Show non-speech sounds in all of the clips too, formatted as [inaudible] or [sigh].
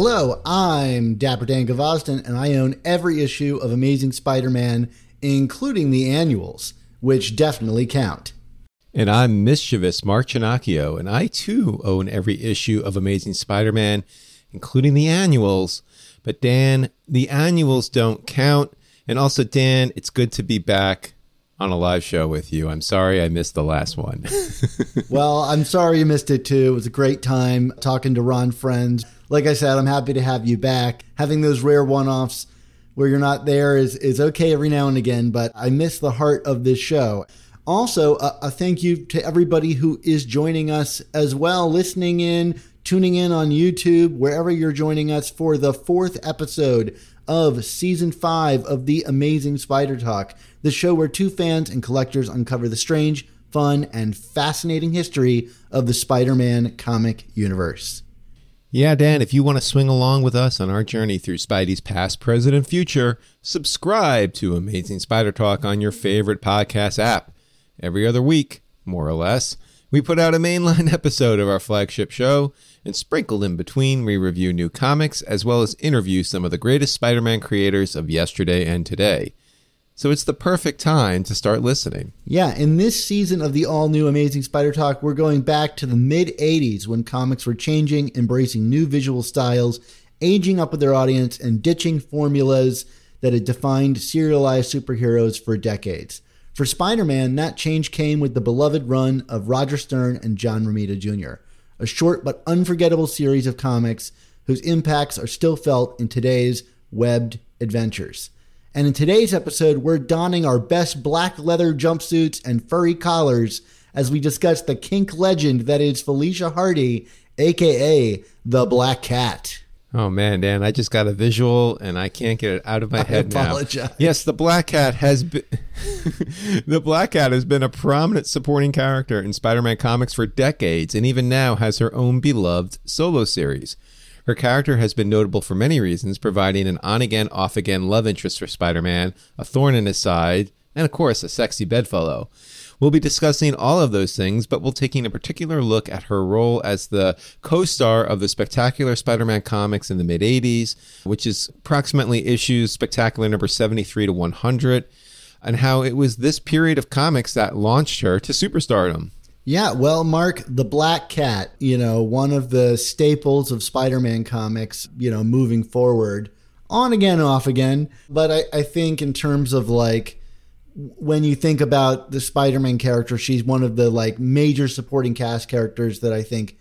Hello, I'm Dapper Dan Gvozden, and I own every issue of Amazing Spider Man, including the annuals, which definitely count. And I'm mischievous Mark Ginocchio, and I too own every issue of Amazing Spider Man, including the annuals. But Dan, the annuals don't count. And also, Dan, it's good to be back on a live show with you. I'm sorry I missed the last one. [laughs] Well, I'm sorry you missed it too. It was a great time talking to Ron Frenz. Like I said, I'm happy to have you back. Having those rare one offs where you're not there is, is okay every now and again, but I miss the heart of this show. Also, a, a thank you to everybody who is joining us as well, listening in, tuning in on YouTube, wherever you're joining us for the fourth episode of season five of The Amazing Spider Talk, the show where two fans and collectors uncover the strange, fun, and fascinating history of the Spider Man comic universe. Yeah, Dan, if you want to swing along with us on our journey through Spidey's past, present, and future, subscribe to Amazing Spider Talk on your favorite podcast app. Every other week, more or less, we put out a mainline [laughs] episode of our flagship show, and sprinkled in between, we review new comics as well as interview some of the greatest Spider Man creators of yesterday and today. So it's the perfect time to start listening. Yeah, in this season of the all new Amazing Spider Talk, we're going back to the mid 80s when comics were changing, embracing new visual styles, aging up with their audience, and ditching formulas that had defined serialized superheroes for decades. For Spider Man, that change came with the beloved run of Roger Stern and John Romita Jr., a short but unforgettable series of comics whose impacts are still felt in today's webbed adventures. And in today's episode, we're donning our best black leather jumpsuits and furry collars as we discuss the kink legend that is Felicia Hardy, aka the Black Cat. Oh man, Dan, I just got a visual and I can't get it out of my I head apologize. now. Yes, the Black Cat has been [laughs] The Black Cat has been a prominent supporting character in Spider-Man comics for decades and even now has her own beloved solo series. Her character has been notable for many reasons, providing an on-again, off-again love interest for Spider-Man, a thorn in his side, and of course, a sexy bedfellow. We'll be discussing all of those things, but we'll taking a particular look at her role as the co-star of the Spectacular Spider-Man comics in the mid 80s, which is approximately issues Spectacular number 73 to 100, and how it was this period of comics that launched her to superstardom. Yeah, well, Mark, the Black Cat, you know, one of the staples of Spider Man comics, you know, moving forward, on again, off again. But I, I think in terms of like, when you think about the Spider Man character, she's one of the like major supporting cast characters that I think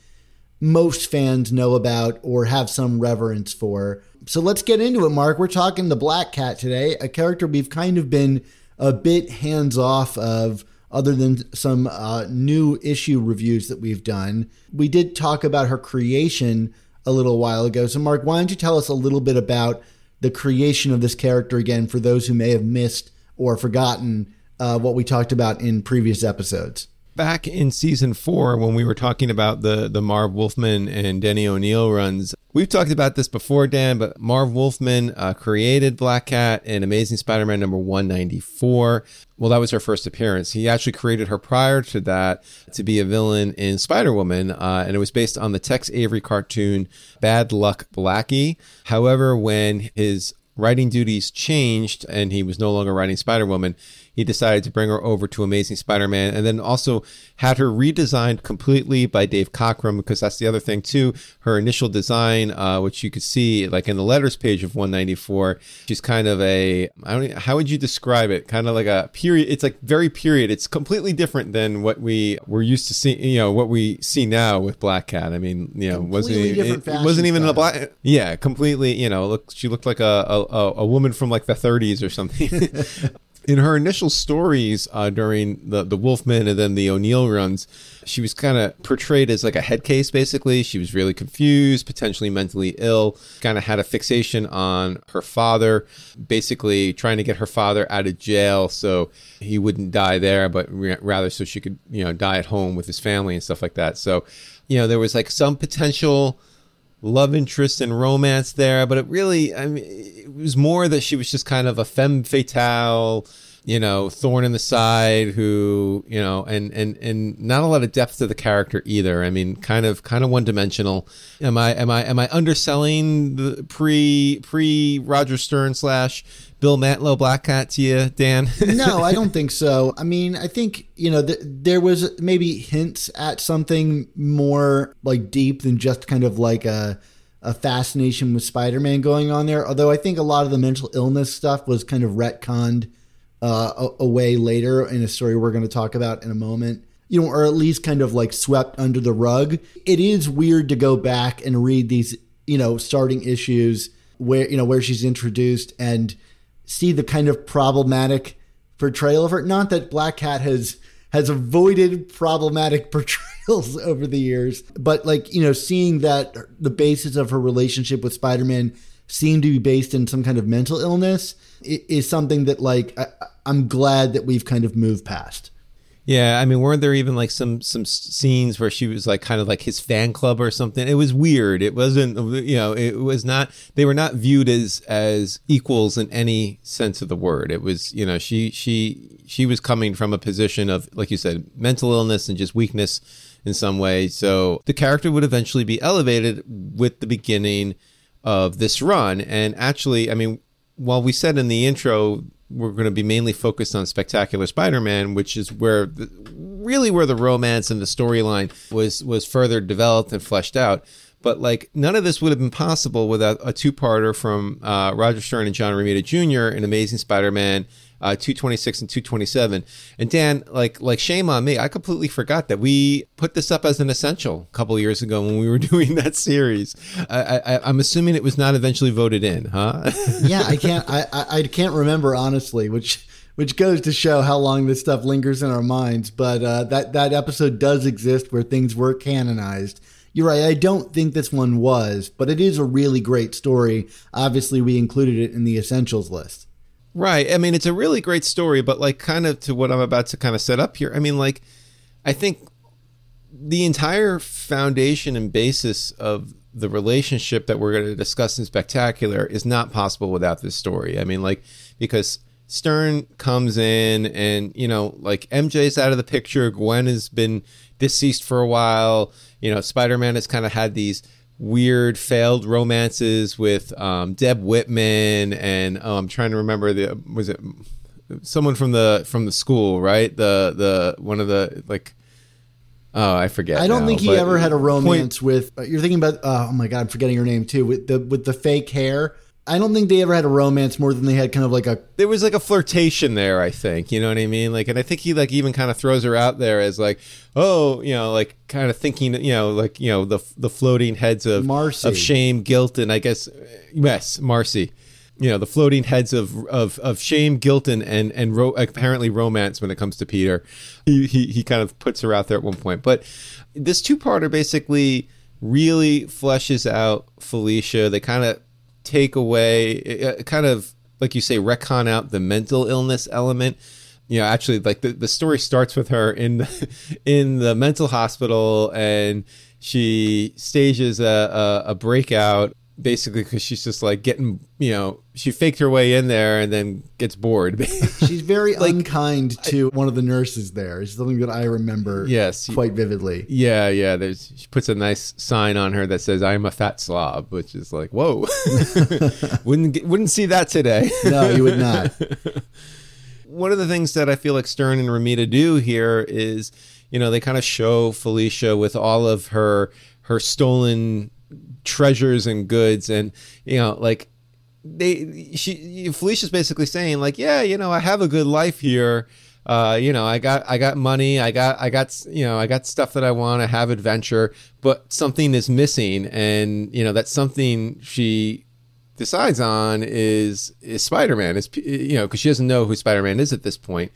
most fans know about or have some reverence for. So let's get into it, Mark. We're talking the Black Cat today, a character we've kind of been a bit hands off of, other than some uh, new issue reviews that we've done. We did talk about her creation a little while ago. So, Mark, why don't you tell us a little bit about the creation of this character again for those who may have missed or forgotten uh, what we talked about in previous episodes? Back in season four when we were talking about the the Marv Wolfman and Denny O'Neil runs. We've talked about this before, Dan, but Marv Wolfman uh, created Black Cat in Amazing Spider-Man number 194. Well, that was her first appearance. He actually created her prior to that to be a villain in Spider-Woman, uh, and it was based on the Tex Avery cartoon Bad Luck Blackie. However, when his writing duties changed and he was no longer writing Spider Woman, he decided to bring her over to Amazing Spider-Man, and then also had her redesigned completely by Dave Cockrum because that's the other thing too. Her initial design, uh, which you could see like in the letters page of 194, she's kind of a I don't how would you describe it? Kind of like a period. It's like very period. It's completely different than what we were used to seeing. You know what we see now with Black Cat. I mean, you know, wasn't it, it wasn't even a black. Yeah, completely. You know, look, she looked like a a, a woman from like the 30s or something. [laughs] In her initial stories uh, during the the Wolfman and then the O'Neil runs, she was kind of portrayed as like a head case. Basically, she was really confused, potentially mentally ill. Kind of had a fixation on her father, basically trying to get her father out of jail so he wouldn't die there, but ra- rather so she could you know die at home with his family and stuff like that. So, you know, there was like some potential love interest and romance there, but it really, I mean, it was more that she was just kind of a femme fatale, you know, thorn in the side who, you know, and and and not a lot of depth to the character either. I mean, kind of kind of one dimensional. Am I am I am I underselling the pre pre Roger Stern slash Bill Mantlo Black Cat to you, Dan? [laughs] no, I don't think so. I mean, I think you know th- there was maybe hints at something more like deep than just kind of like a a fascination with Spider-Man going on there. Although I think a lot of the mental illness stuff was kind of retconned uh, away later in a story we're going to talk about in a moment. You know, or at least kind of like swept under the rug. It is weird to go back and read these, you know, starting issues where you know where she's introduced and see the kind of problematic portrayal of her. Not that Black Cat has has avoided problematic [laughs] portrayals over the years, but like you know, seeing that the basis of her relationship with Spider Man seemed to be based in some kind of mental illness is something that like I, I'm glad that we've kind of moved past. Yeah, I mean, weren't there even like some some scenes where she was like kind of like his fan club or something? It was weird. It wasn't, you know, it was not. They were not viewed as as equals in any sense of the word. It was, you know, she she she was coming from a position of, like you said, mental illness and just weakness in some way. So the character would eventually be elevated with the beginning of this run. And actually, I mean, while we said in the intro we're going to be mainly focused on Spectacular Spider-Man, which is where the, really where the romance and the storyline was was further developed and fleshed out. But like none of this would have been possible without a two-parter from uh, Roger Stern and John Romita Jr. in Amazing Spider-Man. Uh, 226 and 227 and dan like like shame on me i completely forgot that we put this up as an essential a couple years ago when we were [laughs] doing that series I, i'm assuming it was not eventually voted in huh [laughs] yeah, I can't. I I can't remember honestly, which which goes to show how long this stuff lingers in our minds. But uh, that that episode does exist where things were canonized. You're right. I don't think this one was, but it is a really great story. Obviously, we included it in the essentials list. Right. I mean, it's a really great story, but like kind of to what I'm about to kind of set up here. I mean, like, I think the entire foundation and basis of the relationship that we're going to discuss in Spectacular is not possible without this story. I mean, like, because Stern comes in and, you know, like MJ's out of the picture. Gwen has been deceased for a while. You know, Spider Man has kind of had these weird failed romances with um, Deb Whitman and oh, I'm trying to remember the was it someone from the from the school right the the one of the like oh I forget I don't now, think he ever had a point- romance with. uh, You're thinking about. Uh, oh my god, I'm forgetting her name too. With the with the fake hair. I don't think they ever had a romance more than they had kind of like a there was like a flirtation there i think you know what i mean? Like and i think he like even kind of throws her out there as like oh you know like kind of thinking you know like you know the the floating heads of Marcy. of shame guilt and i guess yes marcy. You know the floating heads of of, of shame guilt and and, and ro- apparently romance when it comes to peter. He, he he kind of puts her out there at one point. But this two-parter basically really fleshes out felicia. They kind of take away kind of like you say retcon out the mental illness element. You know actually like the, the story starts with her in the, [laughs] in the mental hospital and she stages a, a, a breakout basically because she's just like getting you know she faked her way in there and then gets bored [laughs] She's very unkind to one of the nurses there. It's something that I remember Yes. quite vividly. yeah yeah there's she puts a nice sign on her that says i'm a fat slob which is like whoa [laughs] wouldn't get- wouldn't see that today [laughs] No, you would not. one of the things that I feel like Stern and Romita do here is, you know, they kind of show Felicia with all of her her stolen treasures and goods, and you know, like they she Felicia's basically saying like, yeah, you know, I have a good life here. Uh, you know, I got I got money, I got I got you know, I got stuff that I want, I have adventure, but something is missing, and you know, that something she decides on is is Spider-Man. Is you know, because she doesn't know who Spider-Man is at this point.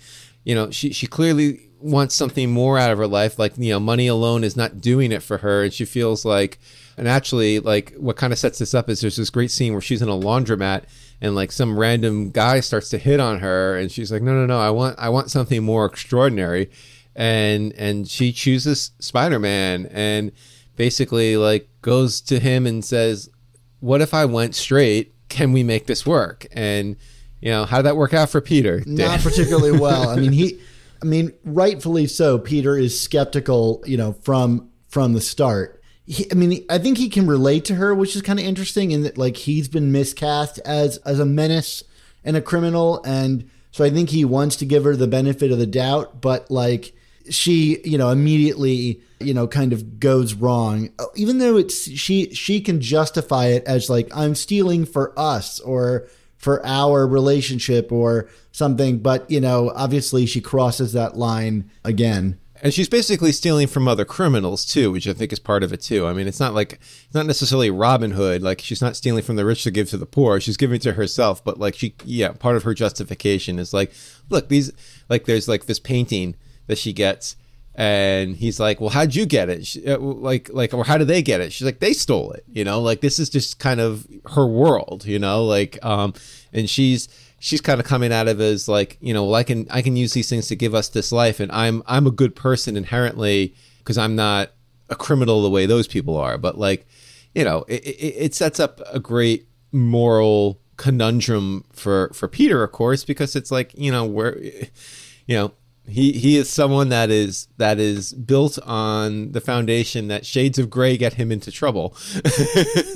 You know, she she clearly wants something more out of her life. Like you know, money alone is not doing it for her, and she feels like. And actually, like what kind of sets this up is there's this great scene where she's in a laundromat and like some random guy starts to hit on her, and she's like, "No, no, no! I want I want something more extraordinary." And and she chooses Spider-Man, and basically like goes to him and says, "What if I went straight? Can we make this work?" And you know, how did that work out for Peter? Not [laughs] particularly well. I mean, he, I mean, rightfully so. Peter is skeptical, you know, from from the start. He, I mean, I think he can relate to her, which is kind of interesting in that like he's been miscast as as a menace and a criminal, and so I think he wants to give her the benefit of the doubt, but like she, you know, immediately, you know, kind of goes wrong. Oh, even though it's she she can justify it as like I'm stealing for us or for our relationship or something, but you know, obviously she crosses that line again. And she's basically stealing from other criminals too, which I think is part of it too. I mean, it's not like it's not necessarily Robin Hood. Like she's not stealing from the rich to give to the poor. She's giving to herself. But like she, yeah, part of her justification is like, look, these like there's like this painting that she gets, and he's like, well, how'd you get it? She, uh, like like or how did they get it? She's like, they stole it. You know, like this is just kind of her world. You know, like um, and she's she's kind of coming out of as like you know well i can i can use these things to give us this life and i'm i'm a good person inherently because i'm not a criminal the way those people are but like you know it, it, it sets up a great moral conundrum for for peter of course because it's like you know where you know he he is someone that is that is built on the foundation that shades of gray get him into trouble. [laughs]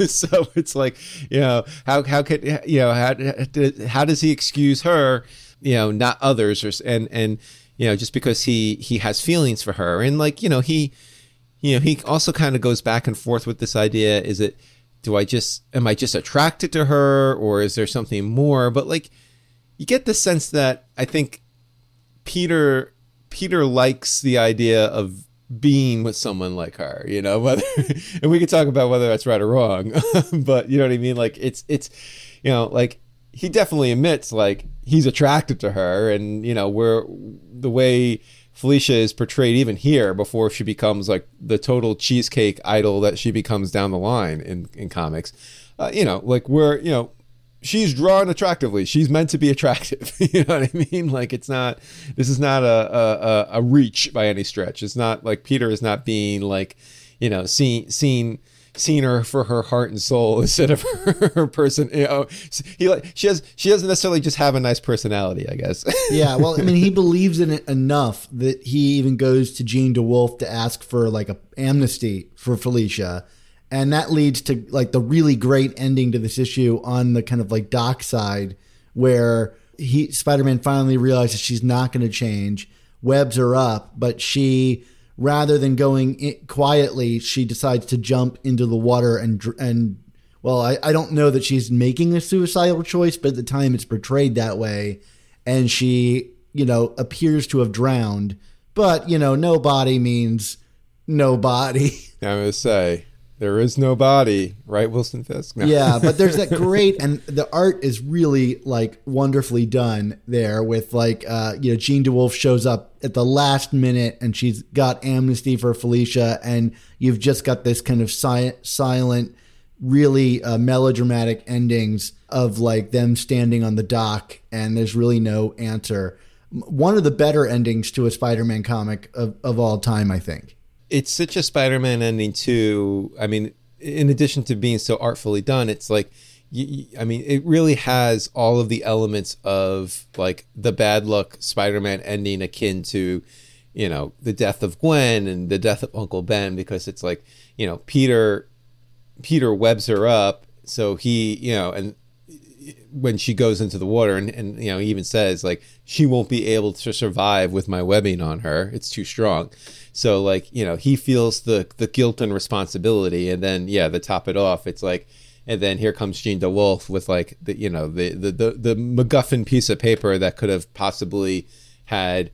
So it's like you know how how could you know how how does he excuse her you know not others or and and you know just because he he has feelings for her? And like you know he you know he also kind of goes back and forth with this idea is it do i just am i just attracted to her or is there something more? But like you get the sense that i think Peter Peter likes the idea of being with someone like her, you know, [laughs] whether and we could talk about whether that's right or wrong, [laughs] but you know what I mean? Like it's it's you know, like he definitely admits like he's attracted to her and you know, we're the way Felicia is portrayed even here before she becomes like the total cheesecake idol that she becomes down the line in in comics. Uh, you know, like we're, you know, she's drawn attractively. She's meant to be attractive. [laughs] you know what I mean? Like it's not. This is not a, a a reach by any stretch. It's not like Peter is not being like, you know, seen seen seen her for her heart and soul [laughs] instead of her, her person. You know, he like she has she doesn't necessarily just have a nice personality. I guess. [laughs] yeah. Well, I mean, he believes in it enough that he even goes to Jean DeWolff to ask for like a amnesty for Felicia and that leads to like the really great ending to this issue on the kind of like doc side where he Spider-Man finally realizes she's not going to change webs are up but she rather than going quietly she decides to jump into the water and and well I, I don't know that she's making a suicidal choice but at the time it's portrayed that way. And she you know appears to have drowned. But you know nobody means nobody. [laughs] I would say there is no body, right, Wilson Fisk? No. Yeah, but there's that [laughs] great, and the art is really like wonderfully done there. With like, uh, you know, Jean DeWolff shows up at the last minute, and she's got amnesty for Felicia, and you've just got this kind of si- silent, really uh, melodramatic endings of like them standing on the dock, and there's really no answer. One of the better endings to a Spider-Man comic of, of all time, I think it's such a Spider-Man ending too. I mean, in addition to being so artfully done, it's like, I mean, it really has all of the elements of like the bad luck Spider-Man ending, akin to, you know, the death of Gwen and the death of Uncle Ben, because it's like, you know, Peter, Peter webs her up, so he, you know, and when she goes into the water and, and you know he even says like she won't be able to survive with my webbing on her. It's too strong. So like you know he feels the the guilt and responsibility. And then yeah to top it off it's like and then here comes Jean DeWolff with like the you know the the the, the MacGuffin piece of paper that could have possibly had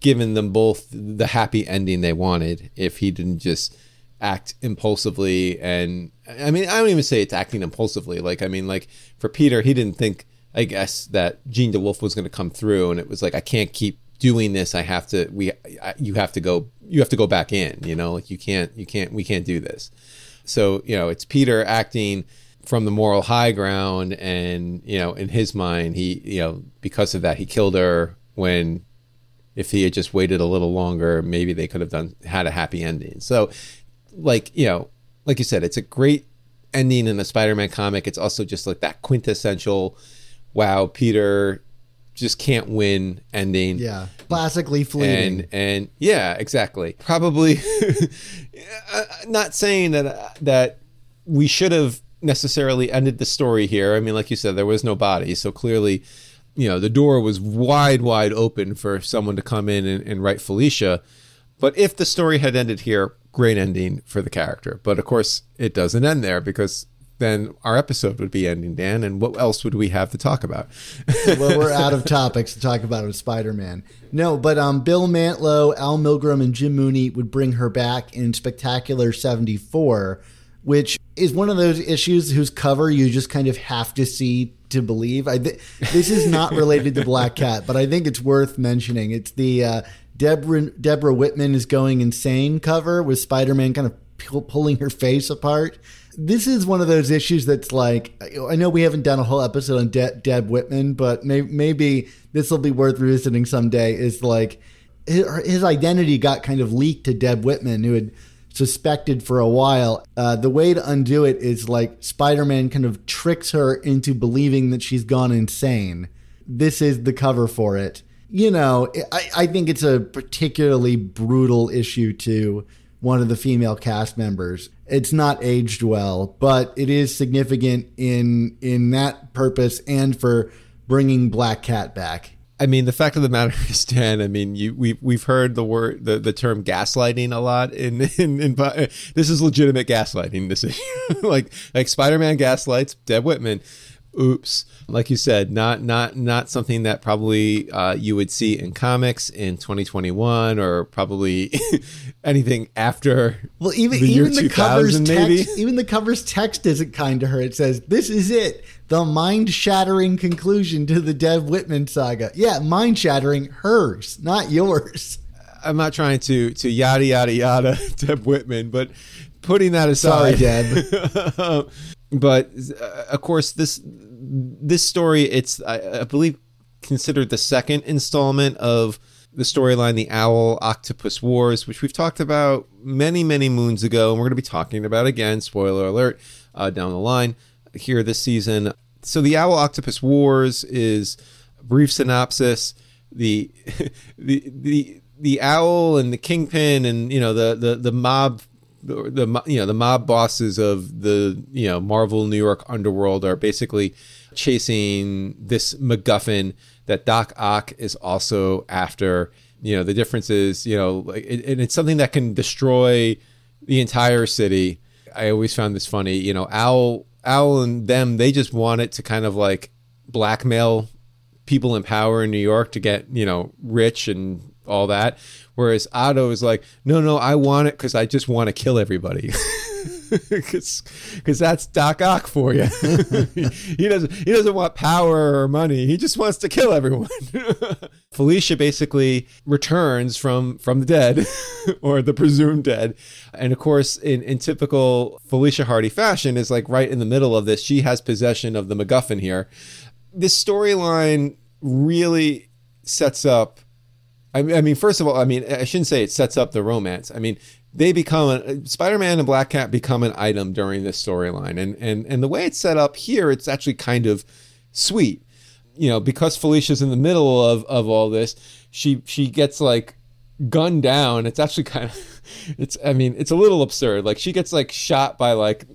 given them both the happy ending they wanted if he didn't just act impulsively and I mean I don't even say it's acting impulsively. Like I mean like for Peter he didn't think I guess that Jean DeWolff was going to come through and it was like I can't keep doing this. I have to we I, you have to go you have to go back in you know? Like you can't you can't we can't do this. So you know it's Peter acting from the moral high ground and you know in his mind he you know because of that he killed her when if he had just waited a little longer maybe they could have done had a happy ending. So like you know like you said it's a great ending in a spider-man comic. It's also just like that quintessential wow peter just can't win ending. Yeah, classically fleeting. and and yeah exactly. Probably [laughs] uh, not saying that that we should have necessarily ended the story here. I mean like you said there was no body. So clearly you know the door was wide wide open for someone to come in and, and write felicia. But if the story had ended here great ending for the character but of course it doesn't end there because then our episode would be ending dan and what else would we have to talk about [laughs] well, we're out of [laughs] topics to talk about with Spider-Man. No, but um, Bill Mantlo, Al Milgrom, and Jim Mooney would bring her back in Spectacular '74, which is one of those issues whose cover you just kind of have to see to believe. I th- this is not related to Black Cat, but I think it's worth mentioning. It's the uh, Deborah Deborah Whitman is going insane cover with Spider-Man kind of pull, pulling her face apart. This is one of those issues that's like I know we haven't done a whole episode on De- Deb Whitman, but may- maybe this will be worth revisiting someday. Is like his, his identity got kind of leaked to Deb Whitman, who had suspected for a while. Uh, the way to undo it is like Spider Man kind of tricks her into believing that she's gone insane. This is the cover for it. You know, I, I think it's a particularly brutal issue to one of the female cast members. It's not aged well, but it is significant in in that purpose and for bringing Black Cat back. I mean, the fact of the matter is, Dan. I mean, you we've we've heard the word the, the term gaslighting a lot. In in, in this is legitimate gaslighting. This issue, [laughs] like like Spider Man gaslights Deb Whitman. Oops, like you said, not not not something that probably uh, you would see in comics in 2021 or probably [laughs] anything after. Well, even the even the covers maybe? text, even the covers text isn't kind to her. It says, "This is it, the mind-shattering conclusion to the Deb Whitman saga." Yeah, mind-shattering, hers, not yours. I'm not trying to to yada yada yada [laughs] Deb Whitman, but putting that Sorry, aside, Deb. [laughs] but uh, of course this this story it's I, I believe considered the second installment of the storyline the owl octopus wars which we've talked about many many moons ago and we're going to be talking about again spoiler alert uh, down the line here this season. So the owl octopus wars is a brief synopsis. The [laughs] the the the owl and the kingpin and you know the the the mob the, you know the mob bosses of the you know Marvel New York underworld are basically chasing this MacGuffin that Doc Ock is also after. You know the difference is you know like it, and it's something that can destroy the entire city. I always found this funny. You know Owl Owl and them they just want it to kind of like blackmail people in power in New York to get you know rich and all that. Whereas Otto is like, no, no, I want it because I just want to kill everybody. [laughs] [laughs] Because that's Doc Ock for you. [laughs] he doesn't he doesn't want power or money. He just wants to kill everyone. Felicia basically returns from from the dead or the presumed dead, and of course, in in typical Felicia Hardy fashion, is like right in the middle of this. She has possession of the MacGuffin here. This storyline really sets up I mean, first of all, I mean, I shouldn't say it sets up the romance. I mean, they become Spider-Man and Black Cat become an item during this storyline, and and and the way it's set up here, it's actually kind of sweet. You know, because Felicia's in the middle of of all this, she she gets like gunned down. It's actually kind of, [laughs] it's I mean, it's a little absurd. Like she gets like shot by like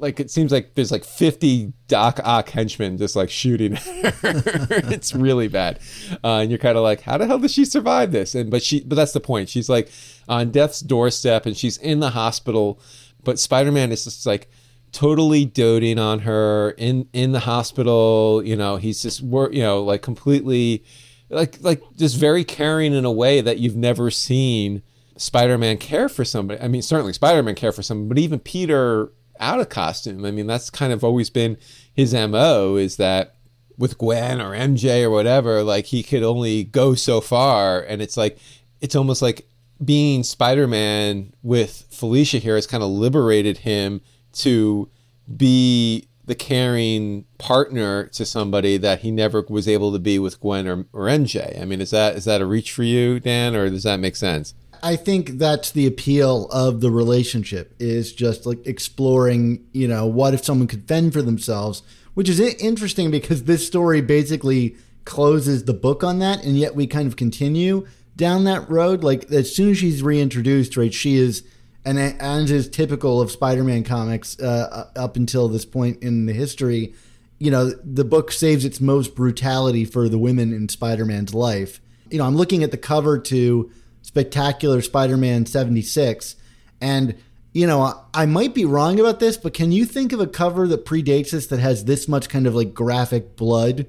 like it seems like there's like 50 Doc Ock henchmen just like shooting her. [laughs] it's really bad, uh, and you're kind of like, how the hell does she survive this? And but she, but that's the point. She's like on death's doorstep, and she's in the hospital, but Spider-Man is just like totally doting on her in in the hospital. You know, he's just work, you know, like completely, like like just very caring in a way that you've never seen. Spider-Man care for somebody. I mean, certainly Spider-Man care for somebody, but even Peter out of costume. I mean, that's kind of always been his MO is that with Gwen or MJ or whatever, like he could only go so far. And it's like, it's almost like being Spider Man with Felicia here has kind of liberated him to be the caring partner to somebody that he never was able to be with Gwen or, or MJ. I mean, is that is that a reach for you, Dan, or does that make sense? I think that's the appeal of the relationship is just like exploring, you know, what if someone could fend for themselves, which is interesting because this story basically closes the book on that, and yet we kind of continue down that road. Like as soon as she's reintroduced, right, she is, and and is typical of Spider-Man comics uh, up until this point in the history. You know, the book saves its most brutality for the women in Spider-Man's life. You know, I'm looking at the cover to Spectacular Spider-Man 76 and you know, I might be wrong about this, but can you think of a cover that predates this that has this much kind of like graphic blood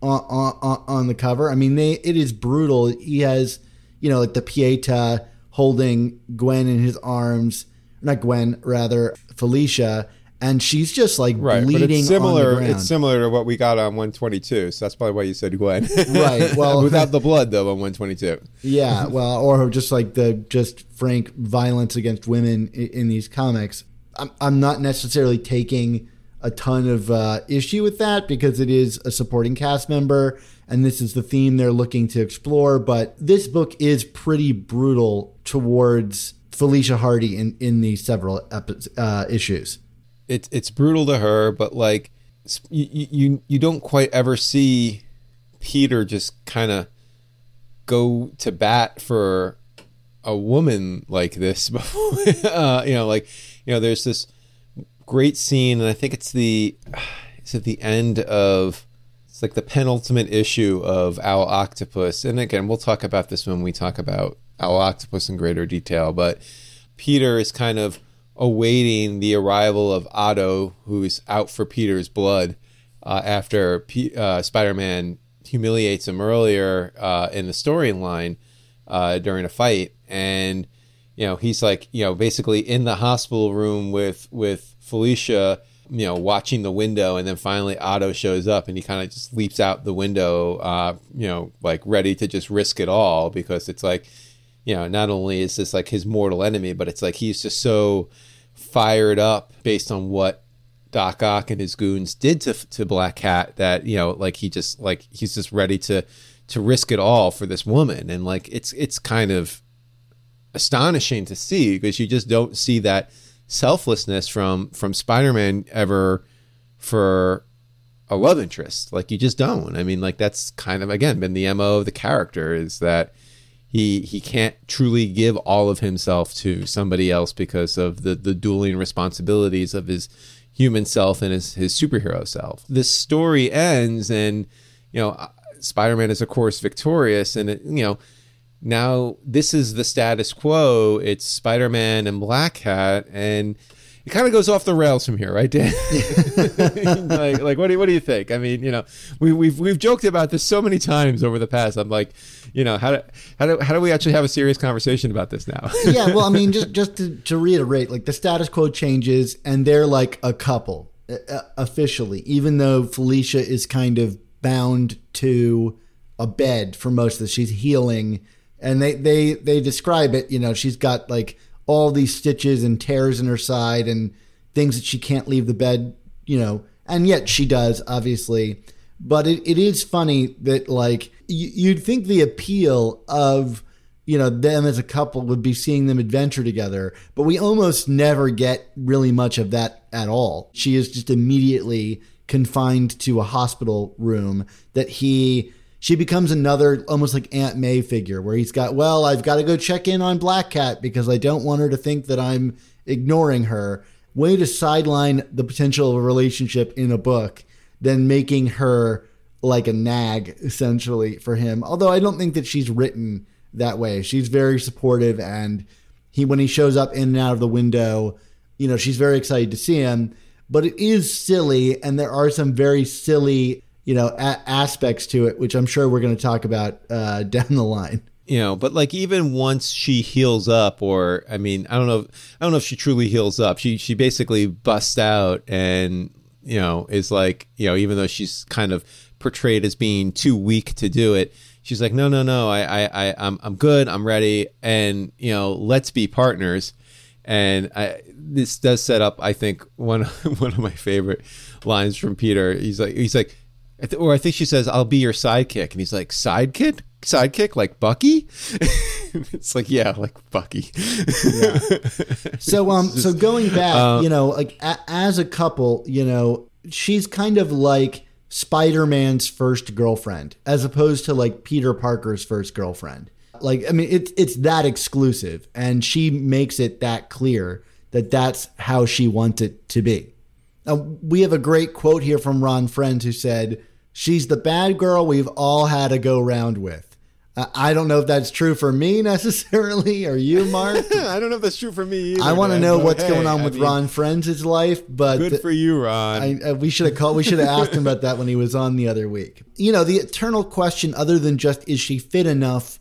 on on, on the cover? I mean, they it is brutal. He has, you know, like the Pieta holding Gwen in his arms, not Gwen, rather Felicia, and she's just like right, bleeding. But it's similar. The It's similar to what we got on 122. So that's probably why you said Gwen. Right, [laughs] well- without the [laughs] blood though on 122. Yeah, well, or just like the just frank violence against women in, in these comics. I'm, I'm not necessarily taking a ton of uh, issue with that because it is a supporting cast member and this is the theme they're looking to explore. But this book is pretty brutal towards Felicia Hardy in, in these several epi- uh, issues. It's it's brutal to her, but like you you you don't quite ever see Peter just kind of go to bat for a woman like this [laughs] before. uh, you know, like you know, there's this great scene, and I think it's the [sighs] it's at the end of it's like the penultimate issue of Owl Octopus, and again, we'll talk about this when we talk about Owl Octopus in greater detail, but Peter is kind of awaiting the arrival of Otto, who's out for Peter's blood uh, after P- uh, Spider-Man humiliates him earlier uh, in the storyline uh, during a fight, and you know he's like you know basically in the hospital room with with Felicia, you know watching the window, and then finally Otto shows up, and he kind of just leaps out the window, uh, you know like ready to just risk it all because it's like you know, not only is this like his mortal enemy, but it's like he's just so fired up based on what Doc Ock and his goons did to to Black Cat that you know, like he just like he's just ready to to risk it all for this woman, and like it's it's kind of astonishing to see because you just don't see that selflessness from from Spider-Man ever for a love interest. Like you just don't. I mean, like that's kind of again been the mo of the character is that he he can't truly give all of himself to somebody else because of the the dueling responsibilities of his human self and his his superhero self. This story ends and you know uh, Spider-Man is of course victorious and it, you know now this is the status quo. It's Spider-Man and Black Cat and it kind of goes off the rails from here, right, Dan? [laughs] [laughs] like, like, what do you, what do you think? I mean, you know, we, we've we've joked about this so many times over the past. I'm like, you know, how do how do how do we actually have a serious conversation about this now? [laughs] yeah, well, I mean, just just to, to reiterate, like the status quo changes, and they're like a couple uh, officially, even though Felicia is kind of bound to a bed for most of this. She's healing, and they they they describe it. You know, she's got like all these stitches and tears in her side and things that she can't leave the bed. You know, and yet she does, obviously. But it, it is funny that like you'd think the appeal of you know them as a couple would be seeing them adventure together but we almost never get really much of that at all she is just immediately confined to a hospital room that he she becomes another almost like aunt may figure where he's got well i've got to go check in on black cat because i don't want her to think that i'm ignoring her way to sideline the potential of a relationship in a book than making her like a nag essentially for him. Although I don't think that she's written that way. She's very supportive and he when he shows up in and out of the window, you know, she's very excited to see him, but it is silly and there are some very silly, you know, a- aspects to it which I'm sure we're going to talk about uh, [laughs] down the line. You know but like even once she heals up or i mean i don't know i don't know if she truly heals up. She she basically busts out and you know is like you know even though she's kind of portrayed as being too weak to do it she's like no no no i i, I i'm i'm good i'm ready and you know let's be partners. And I, this does set up i think [laughs] one one of my favorite lines from peter. He's like he's like or I think she says, "I'll be your sidekick," and he's like, "Sidekick, sidekick, like Bucky." [laughs] it's like, yeah, like Bucky. yeah. So, um, so [laughs] going back, um, you know, like a, as a couple, you know, she's kind of like Spider-Man's first girlfriend, as opposed to like Peter Parker's first girlfriend. Like, I mean, it's it's that exclusive, and she makes it that clear that that's how she wants it to be. Now, we have a great quote here from Ron Frenz who said, She's the bad girl we've all had to go round with. Uh, I don't know if that's true for me [laughs] necessarily, or you, Mark. [laughs] I don't know if that's true for me. Either, I want to know what's hey, going on with I mean, Ron Frenz' life, but good for you, Ron. I, uh, we should have called. We should have asked him about that when he was on the other week. You know, the eternal question, other than just is she fit enough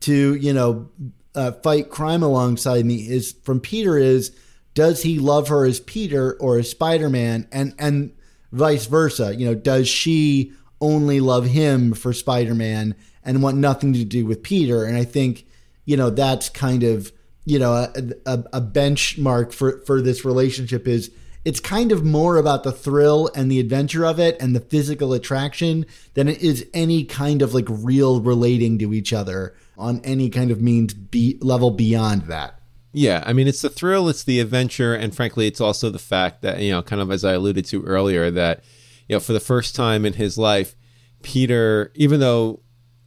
to, you know, uh, fight crime alongside me, is from Peter is does he love her as Peter or as Spider Man, and and vice versa. You know, does she only love him for Spider Man and want nothing to do with Peter? And I think, you know, that's kind of, you know, a, a, a benchmark for, for this relationship is it's kind of more about the thrill and the adventure of it and the physical attraction than it is any kind of like real relating to each other on any kind of means be, level beyond that. Yeah, I mean, it's the thrill, it's the adventure, and frankly, it's also the fact that, you know, kind of as I alluded to earlier, that, you know, for the first time in his life, Peter, even though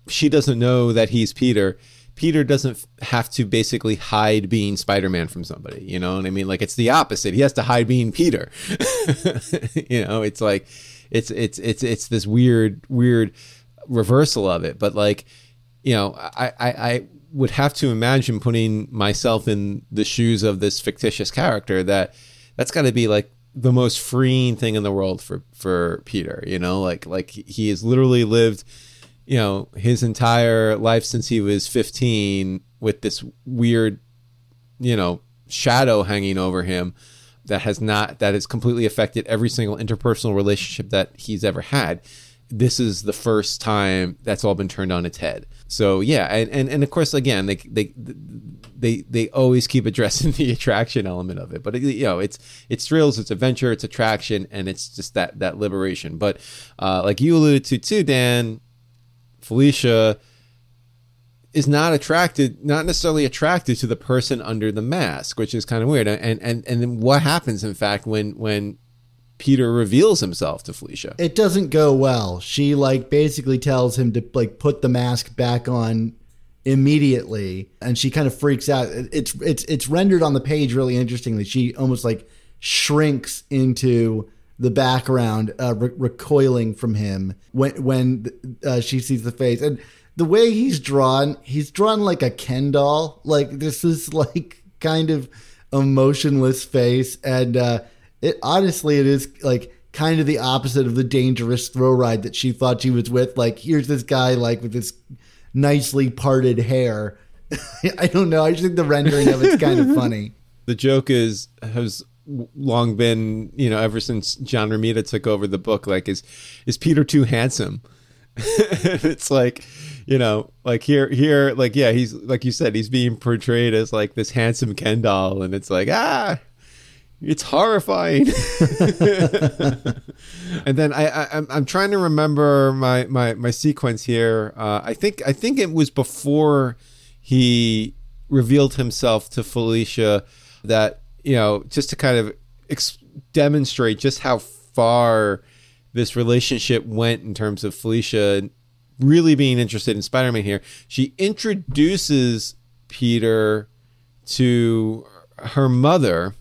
she doesn't know that he's Peter, Peter doesn't have to basically hide being Spider Man from somebody. You know what I mean? Like, it's the opposite. He has to hide being Peter. [laughs] you know, it's like, it's, it's, it's, it's this weird, weird reversal of it. But, like, you know, I, I, I would have to imagine putting myself in the shoes of this fictitious character that that's got to be like the most freeing thing in the world for for Peter you know? Like like he has literally lived you know his entire life since he was 15 with this weird you know shadow hanging over him that has not that has completely affected every single interpersonal relationship that he's ever had this is the first time that's all been turned on its head. So yeah, and, and, and of course again they they they they always keep addressing [laughs] the attraction element of it, but you know it's it's thrills, it's adventure, it's attraction, and it's just that that liberation. But uh, like you alluded to too, Dan, Felicia is not attracted, not necessarily attracted to the person under the mask, which is kind of weird. And and and then what happens, in fact, when when Peter reveals himself to Felicia. It doesn't go well. She like basically tells him to like put the mask back on immediately and she kind of freaks out. It's it's it's rendered on the page really interestingly. She almost like shrinks into the background uh, re- recoiling from him when when uh, she sees the face and the way he's drawn he's drawn like a ken doll like this is like kind of emotionless face and uh it honestly it is like kind of the opposite of the dangerous throw ride that she thought she was with. Like here's this guy like with this nicely parted hair. [laughs] I don't know. I just think the rendering of it's kind of [laughs] funny. The joke is has long been, you know, ever since John Romita took over the book, like is is Peter too handsome? [laughs] it's like, you know, like here here, like yeah, he's like you said, he's being portrayed as like this handsome Ken doll, and it's like, ah, it's horrifying. [laughs] and then I, I am I'm trying to remember my my my sequence here. Uh, I think I think it was before he revealed himself to Felicia that you know just to kind of ex- demonstrate just how far this relationship went in terms of Felicia really being interested in Spider-Man here. She introduces Peter to her mother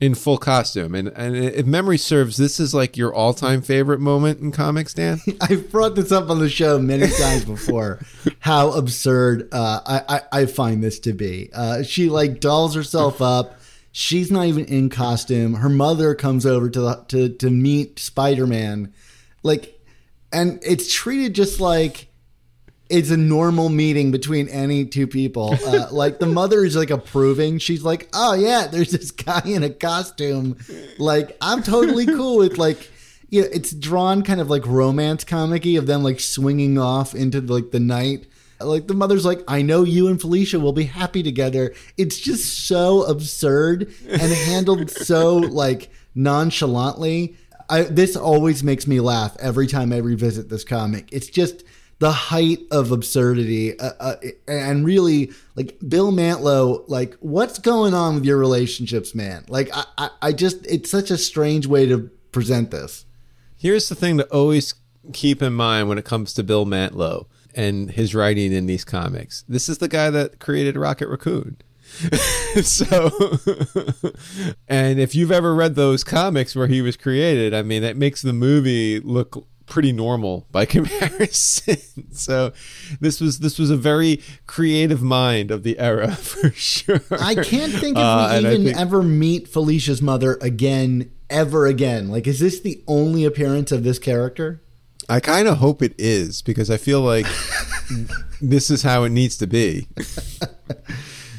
in full costume. And and if memory serves, this is like your all time favorite moment in comics, Dan. [laughs] I've brought this up on the show many times before. [laughs] how absurd uh, I, I I find this to be. Uh, she like dolls herself up. She's not even in costume. Her mother comes over to the, to to meet Spider Man, like, and it's treated just like it's a normal meeting between any two people. Uh, [laughs] like the mother is like approving. She's like, "Oh yeah, there's this guy in a costume." Like I'm totally cool with like, you know, it's drawn kind of like romance comicky of them like swinging off into like the night. Like the mother's like, "I know you and Felicia will be happy together." It's just so absurd and handled so like nonchalantly. I, this always makes me laugh every time I revisit this comic. It's just the height of absurdity uh, uh, and really like bill mantlo like what's going on with your relationships man like I, I, I just it's such a strange way to present this Here's the thing to always keep in mind when it comes to Bill Mantlo and his writing in these comics. This is the guy that created Rocket Raccoon. [laughs] so, [laughs] and if you've ever read those comics where he was created, I mean, that makes the movie look pretty normal by [laughs] comparison. so, this was this was a very creative mind of the era [laughs] for sure. i can't think if Uh, we even think- ever meet felicia's mother again ever again like is this the only appearance of this character I kind of hope it is because I feel like this is how it needs to be. [laughs]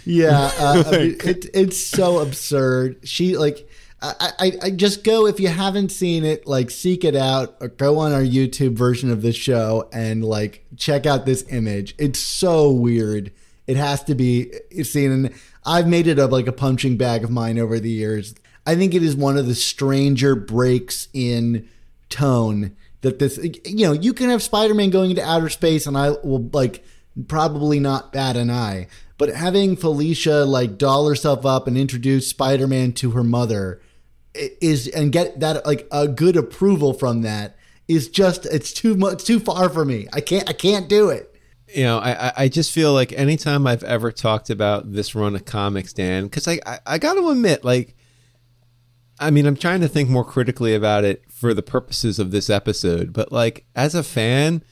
Yeah, uh, I mean, it, it's so absurd. She like, I, I, just go if you haven't seen it, like seek it out or go on our YouTube version of this show and like check out this image. It's so weird. It has to be seen, and I've made it up like a punching bag of mine over the years. I think it is one of the stranger breaks in tone that this you know you can have spider-man going into outer space and i will like probably not bat an eye but having felicia like doll herself up and introduce spider-man to her mother is and get that like a good approval from that is just it's too much too far for me i can't i can't do it you know, I, I- just feel like anytime I've ever talked about this run of comics, Dan, because I, I, I got to admit, like, I mean, I'm trying to think more critically about it for the purposes of this episode, but like, as a fan,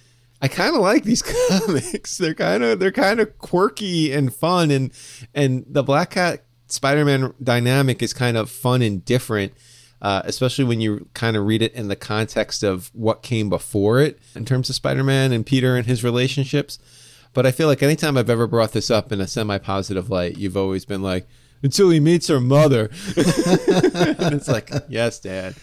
I kind of like these [laughs] comics. They're kind of they're kind of quirky and fun, and and the Black Cat Spider-Man dynamic is kind of fun and different. Uh, especially when you kind of read it in the context of what came before it in terms of Spider-Man and Peter and his relationships. But I feel like anytime I've ever brought this up in a semi-positive light, you've always been like, "Until he meets her mother," [laughs] and it's like, "Yes, Dad."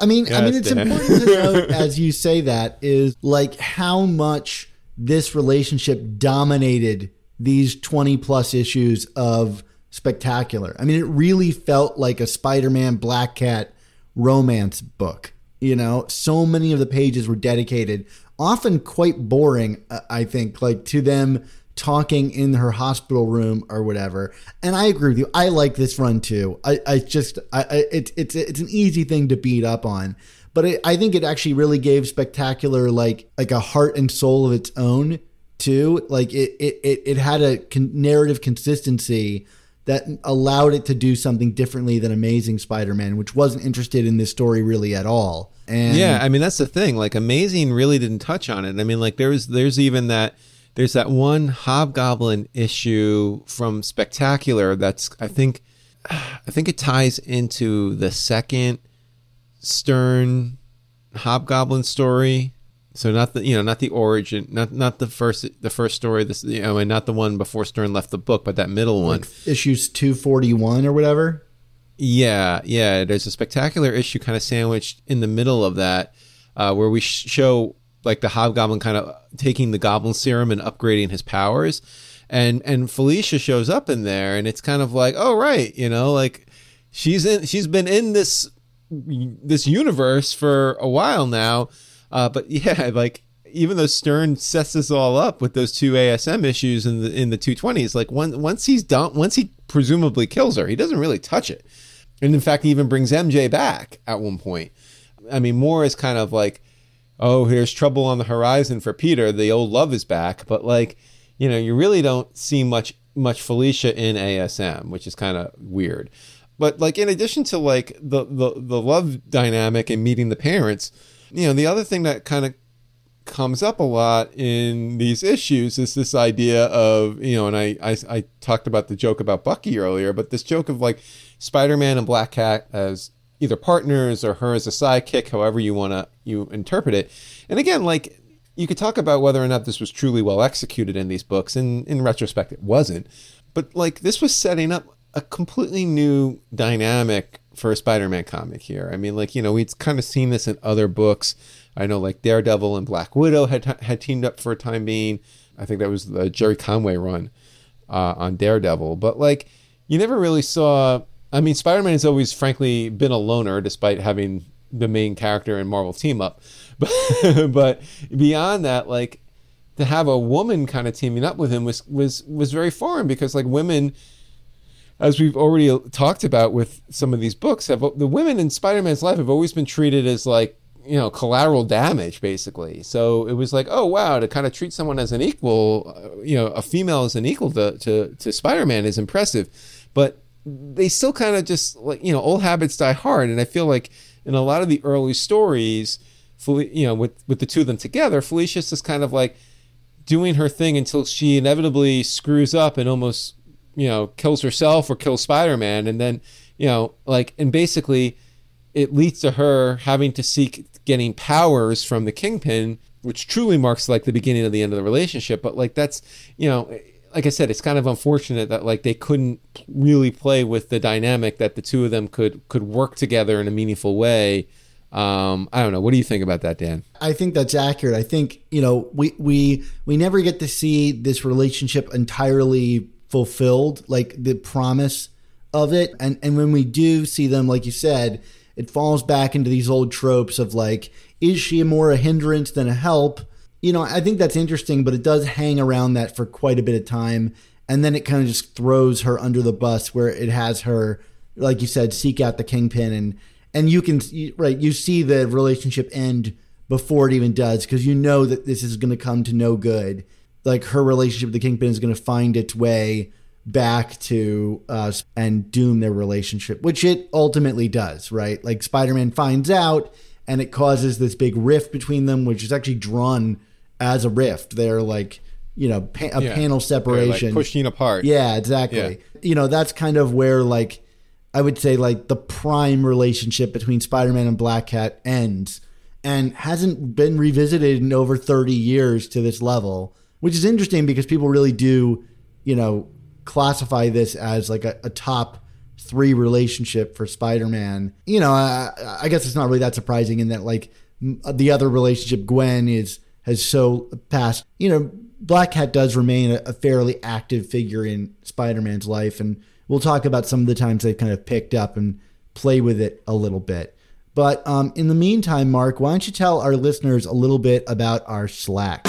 I mean, I mean, it's Dan. important to note as you say that is like how much this relationship dominated these 20 plus issues of Spectacular. I mean, it really felt like a Spider Man Black Cat romance book. You know, so many of the pages were dedicated, often quite boring, uh, I think, like to them talking in her hospital room or whatever. And I agree with you. I like this run too. I, I just, I, I it's it's it's an easy thing to beat up on, but it, I think it actually really gave Spectacular like like a heart and soul of its own too. Like it it it, it had a con- narrative consistency that allowed it to do something differently than Amazing Spider-Man, which wasn't interested in this story really at all. And Yeah, I mean that's the thing. Like Amazing really didn't touch on it. I mean, like there's there's even that there's that one Hobgoblin issue from Spectacular that's I think I think it ties into the second Stern Hobgoblin story. So not the you know not the origin not not the first the first story this you know and not the one before Stern left the book but that middle one. issues 241 or whatever. Yeah, yeah. There's a spectacular issue kind of sandwiched in the middle of that, uh, where we sh- show like the Hobgoblin kind of taking the Goblin Serum and upgrading his powers, and and Felicia shows up in there, and it's kind of like, oh right, you know, like she's in, she's been in this this universe for a while now, uh, but [laughs] yeah, like even though Stern sets this all up with those two ASM issues in the in the 220s, like once once he's done, once he presumably kills her, he doesn't really touch it, and in fact, he even brings MJ back at one point. I mean, more is kind of like, oh, here's trouble on the horizon for Peter. The old love is back, but like, you know, you really don't see much much Felicia in ASM, which is kind of weird. But like in addition to like the the the love dynamic and meeting the parents, you know, the other thing that kind of comes up a lot in these issues is this idea of you know and I, I i talked about the joke about bucky earlier but this joke of like spider-man and black cat as either partners or her as a sidekick however you want to you interpret it. And again like you could talk about whether or not this was truly well executed in these books and in retrospect it wasn't. But like this was setting up a completely new dynamic for a spider-man comic here i mean like you know we'd kind of seen this in other books I know like Daredevil and Black Widow had had teamed up for a time being. I think that was the Gerry Conway run uh, on Daredevil. But like, you never really saw. I mean, Spider Man has always, frankly, been a loner, despite having the main character in Marvel team up. [laughs] But but beyond that, like to have a woman kind of teaming up with him was was was very foreign because like women as we've already talked about with some of these books have the women in Spider-Man's life have always been treated as like you know collateral damage basically. So it was like oh wow to kind of treat someone as an equal uh, you know a female as an equal to, to, to spider-man is impressive. But they still kind of just like you know old habits die hard. And i feel like in a lot of the early stories you know with with the two of them together felicia's just kind of like doing her thing until she inevitably screws up and almost you know kills herself or kills spider-man and then you know like and basically it leads to her having to seek getting powers from the kingpin which truly marks like the beginning of the end of the relationship but like that's you know like i said it's kind of unfortunate that like they couldn't really play with the dynamic that the two of them could could work together in a meaningful way um, I don't know. What do you think about that, Dan? I think that's accurate. I think you know we we we never get to see this relationship entirely fulfilled, like the promise of it, and and when we do see them, like you said, it falls back into these old tropes of like, is she more a hindrance than a help? You know, I think that's interesting, but it does hang around that for quite a bit of time. And then it kind of just throws her under the bus where it has her, like you said, seek out the kingpin. And, and you can, right, you see the relationship end before it even does because you know that this is going to come to no good. Like her relationship with the kingpin is going to find its way back to us and doom their relationship, which it ultimately does, right? Like Spider Man finds out and it causes this big rift between them, which is actually drawn as a rift. They're like, you know, pa- a yeah. panel separation. Like pushing apart. Yeah, exactly. Yeah. You know, that's kind of where, like, I would say, like, the prime relationship between Spider Man and Black Cat ends and hasn't been revisited in over 30 years to this level, which is interesting because people really do, you know, classify this as like a, a top three relationship for Spider-Man. You know, I, I, guess it's not really that surprising in that like the other relationship, Gwen is has so passed. You know, Black Cat does remain a, fairly active figure in Spider-Man's life, and we'll talk about some of the times they've kind of picked up and play with it a little bit. But um, in the meantime, Mark, why don't you tell our listeners a little bit about our Slack?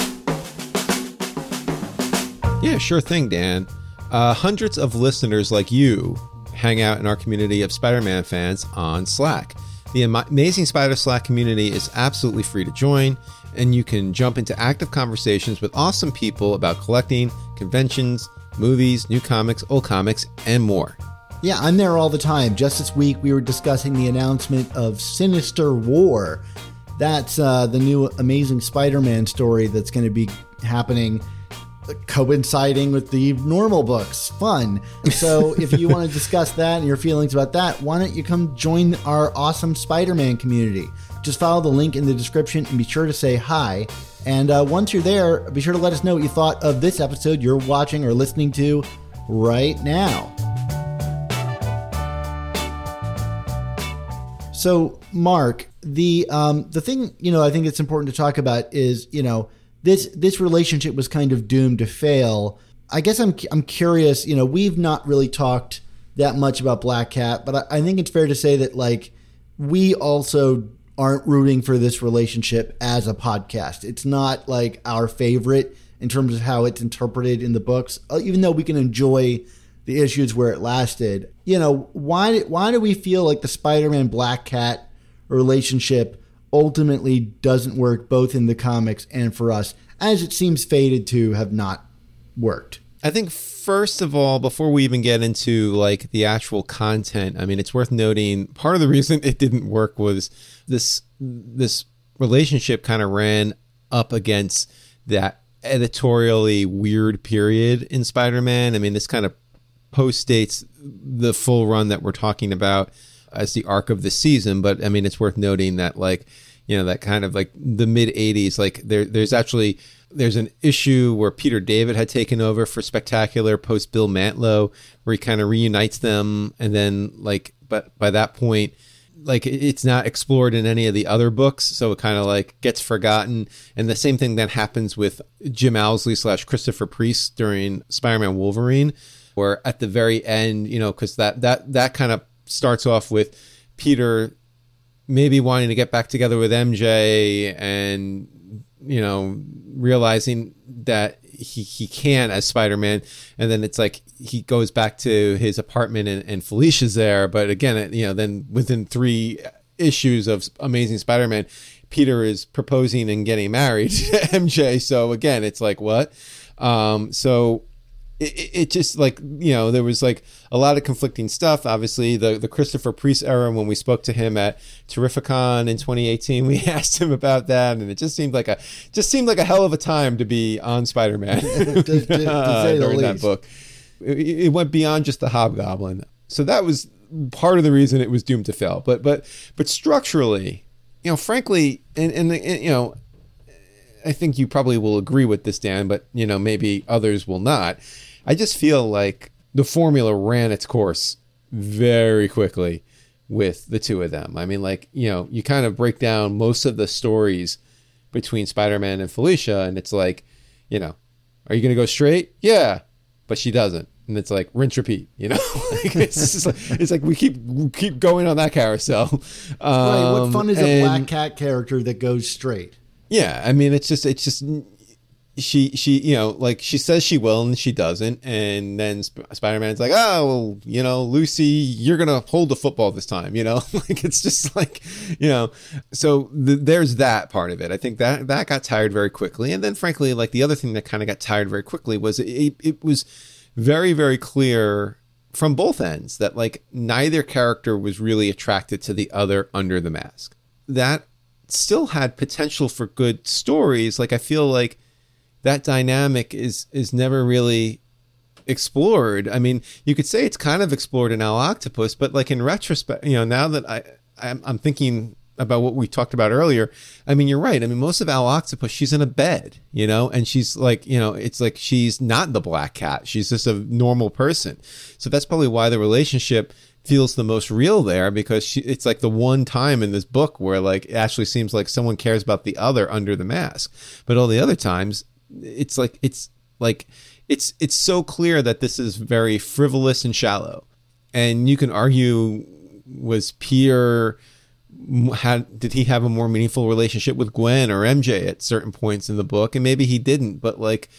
Yeah, sure thing, Dan. Uh, hundreds of listeners like you hang out in our community of Spider Man fans on Slack. The amazing Spider Slack community is absolutely free to join, and you can jump into active conversations with awesome people about collecting, conventions, movies, new comics, old comics, and more. Yeah, I'm there all the time. Just this week, we were discussing the announcement of Sinister War. That's uh, the new Amazing Spider Man story that's going to be happening coinciding with the normal books. Fun. So if you want to [laughs] discuss that and your feelings about that, why don't you come join our awesome Spider Man community? Just follow the link in the description and be sure to say hi. And uh, once you're there, be sure to let us know what you thought of this episode you're watching or listening to right now. So, Mark, the um, the thing you know I think it's important to talk about is you know this this relationship was kind of doomed to fail. I guess I'm I'm curious. You know, we've not really talked that much about Black Cat, but I, I think it's fair to say that like we also aren't rooting for this relationship as a podcast. It's not like our favorite in terms of how it's interpreted in the books, uh, even though we can enjoy the issues where it lasted. You know, why why do we feel like the Spider-Man Black Cat relationship ultimately doesn't work both in the comics and for us, as it seems fated to have not worked. I think first of all, before we even get into like the actual content, I mean, it's worth noting part of the reason it didn't work was this this relationship kind of ran up against that editorially weird period in Spider-Man. I mean, this kind of post dates the full run that we're talking about as the arc of the season, but I mean, it's worth noting that like, you know, that kind of like the mid 80s like there there's actually there's an issue where Peter David had taken over for Spectacular post Bill Mantlo, where he kind of reunites them, and then like, but by that point, like it's not explored in any of the other books, so it kind of like gets forgotten. And the same thing that happens with Jim Owsley slash Christopher Priest during Spider-Man Wolverine, where at the very end, you know, because that that that kind of starts off with Peter maybe wanting to get back together with MJ and you know realizing that he, he can as spider-man. And then it's like he goes back to his apartment and, and felicia's there. But again you know then within three issues of amazing spider-man peter is proposing and getting married [laughs] to mj so again it's like what? Um, so it, it, just like you know there was like a lot of conflicting stuff. Obviously the the christopher priest era when we spoke to him at terrificon in 2018 we [laughs] asked him about that and it just seemed like a just seemed like a hell of a time to be on spider-man. [laughs] To, to, to [laughs] uh, during that book. It, it went beyond just the hobgoblin. So that was part of the reason it was doomed to fail. But but but structurally you know frankly and, and, and you know I think you probably will agree with this, Dan, but you know maybe others will not. I just feel like the formula ran its course very quickly with the two of them. I mean, like, you know, you kind of break down most of the stories between Spider Man and Felicia, and it's like, you know, are you going to go straight? Yeah. But she doesn't. And it's like rinse repeat, you know. [laughs] like, it's like it's like we keep we keep going on that carousel. Um, right. What fun is and, a black cat character that goes straight? Yeah, I mean, it's just it's just she she you know like she says she will and she doesn't and then Sp- spider-man's like oh well, you know lucy you're gonna hold the football this time you know? [laughs] Like it's just like you know so th- there's that part of it. I think that that got tired very quickly and then frankly like the other thing that kind of got tired very quickly was it, it was very very clear from both ends that like neither character was really attracted to the other under the mask. That still had potential for good stories like i feel like that dynamic is is never really explored. I mean, you could say it's kind of explored in Owl Octopus, but like in retrospect, you know, now that I I'm, I'm thinking about what we talked about earlier, I mean, you're right. I mean, most of Owl Octopus, she's in a bed, you know, and she's like, you know, it's like she's not the black cat. She's just a normal person. So that's probably why the relationship feels the most real there because she, it's like the one time in this book where like it actually seems like someone cares about the other under the mask. But all the other times, it's like it's like it's it's so clear that this is very frivolous and shallow and you can argue was Pierre had did he have a more meaningful relationship with Gwen or MJ at certain points in the book and maybe he didn't but like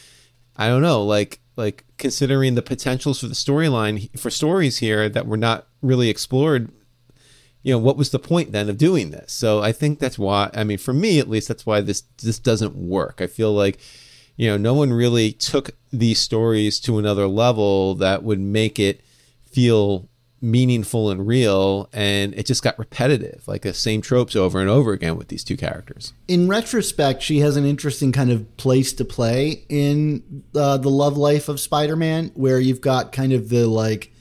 I don't know like like considering the potentials for the storyline for stories here that were not really explored you know what was the point then of doing this? So I think that's why I mean for me at least that's why this this doesn't work. I feel like you know, no one really took these stories to another level that would make it feel meaningful and real and it just got repetitive like the same tropes over and over again with these two characters in retrospect she has an interesting kind of place to play in uh, the love life of spider-man where you've got kind of the like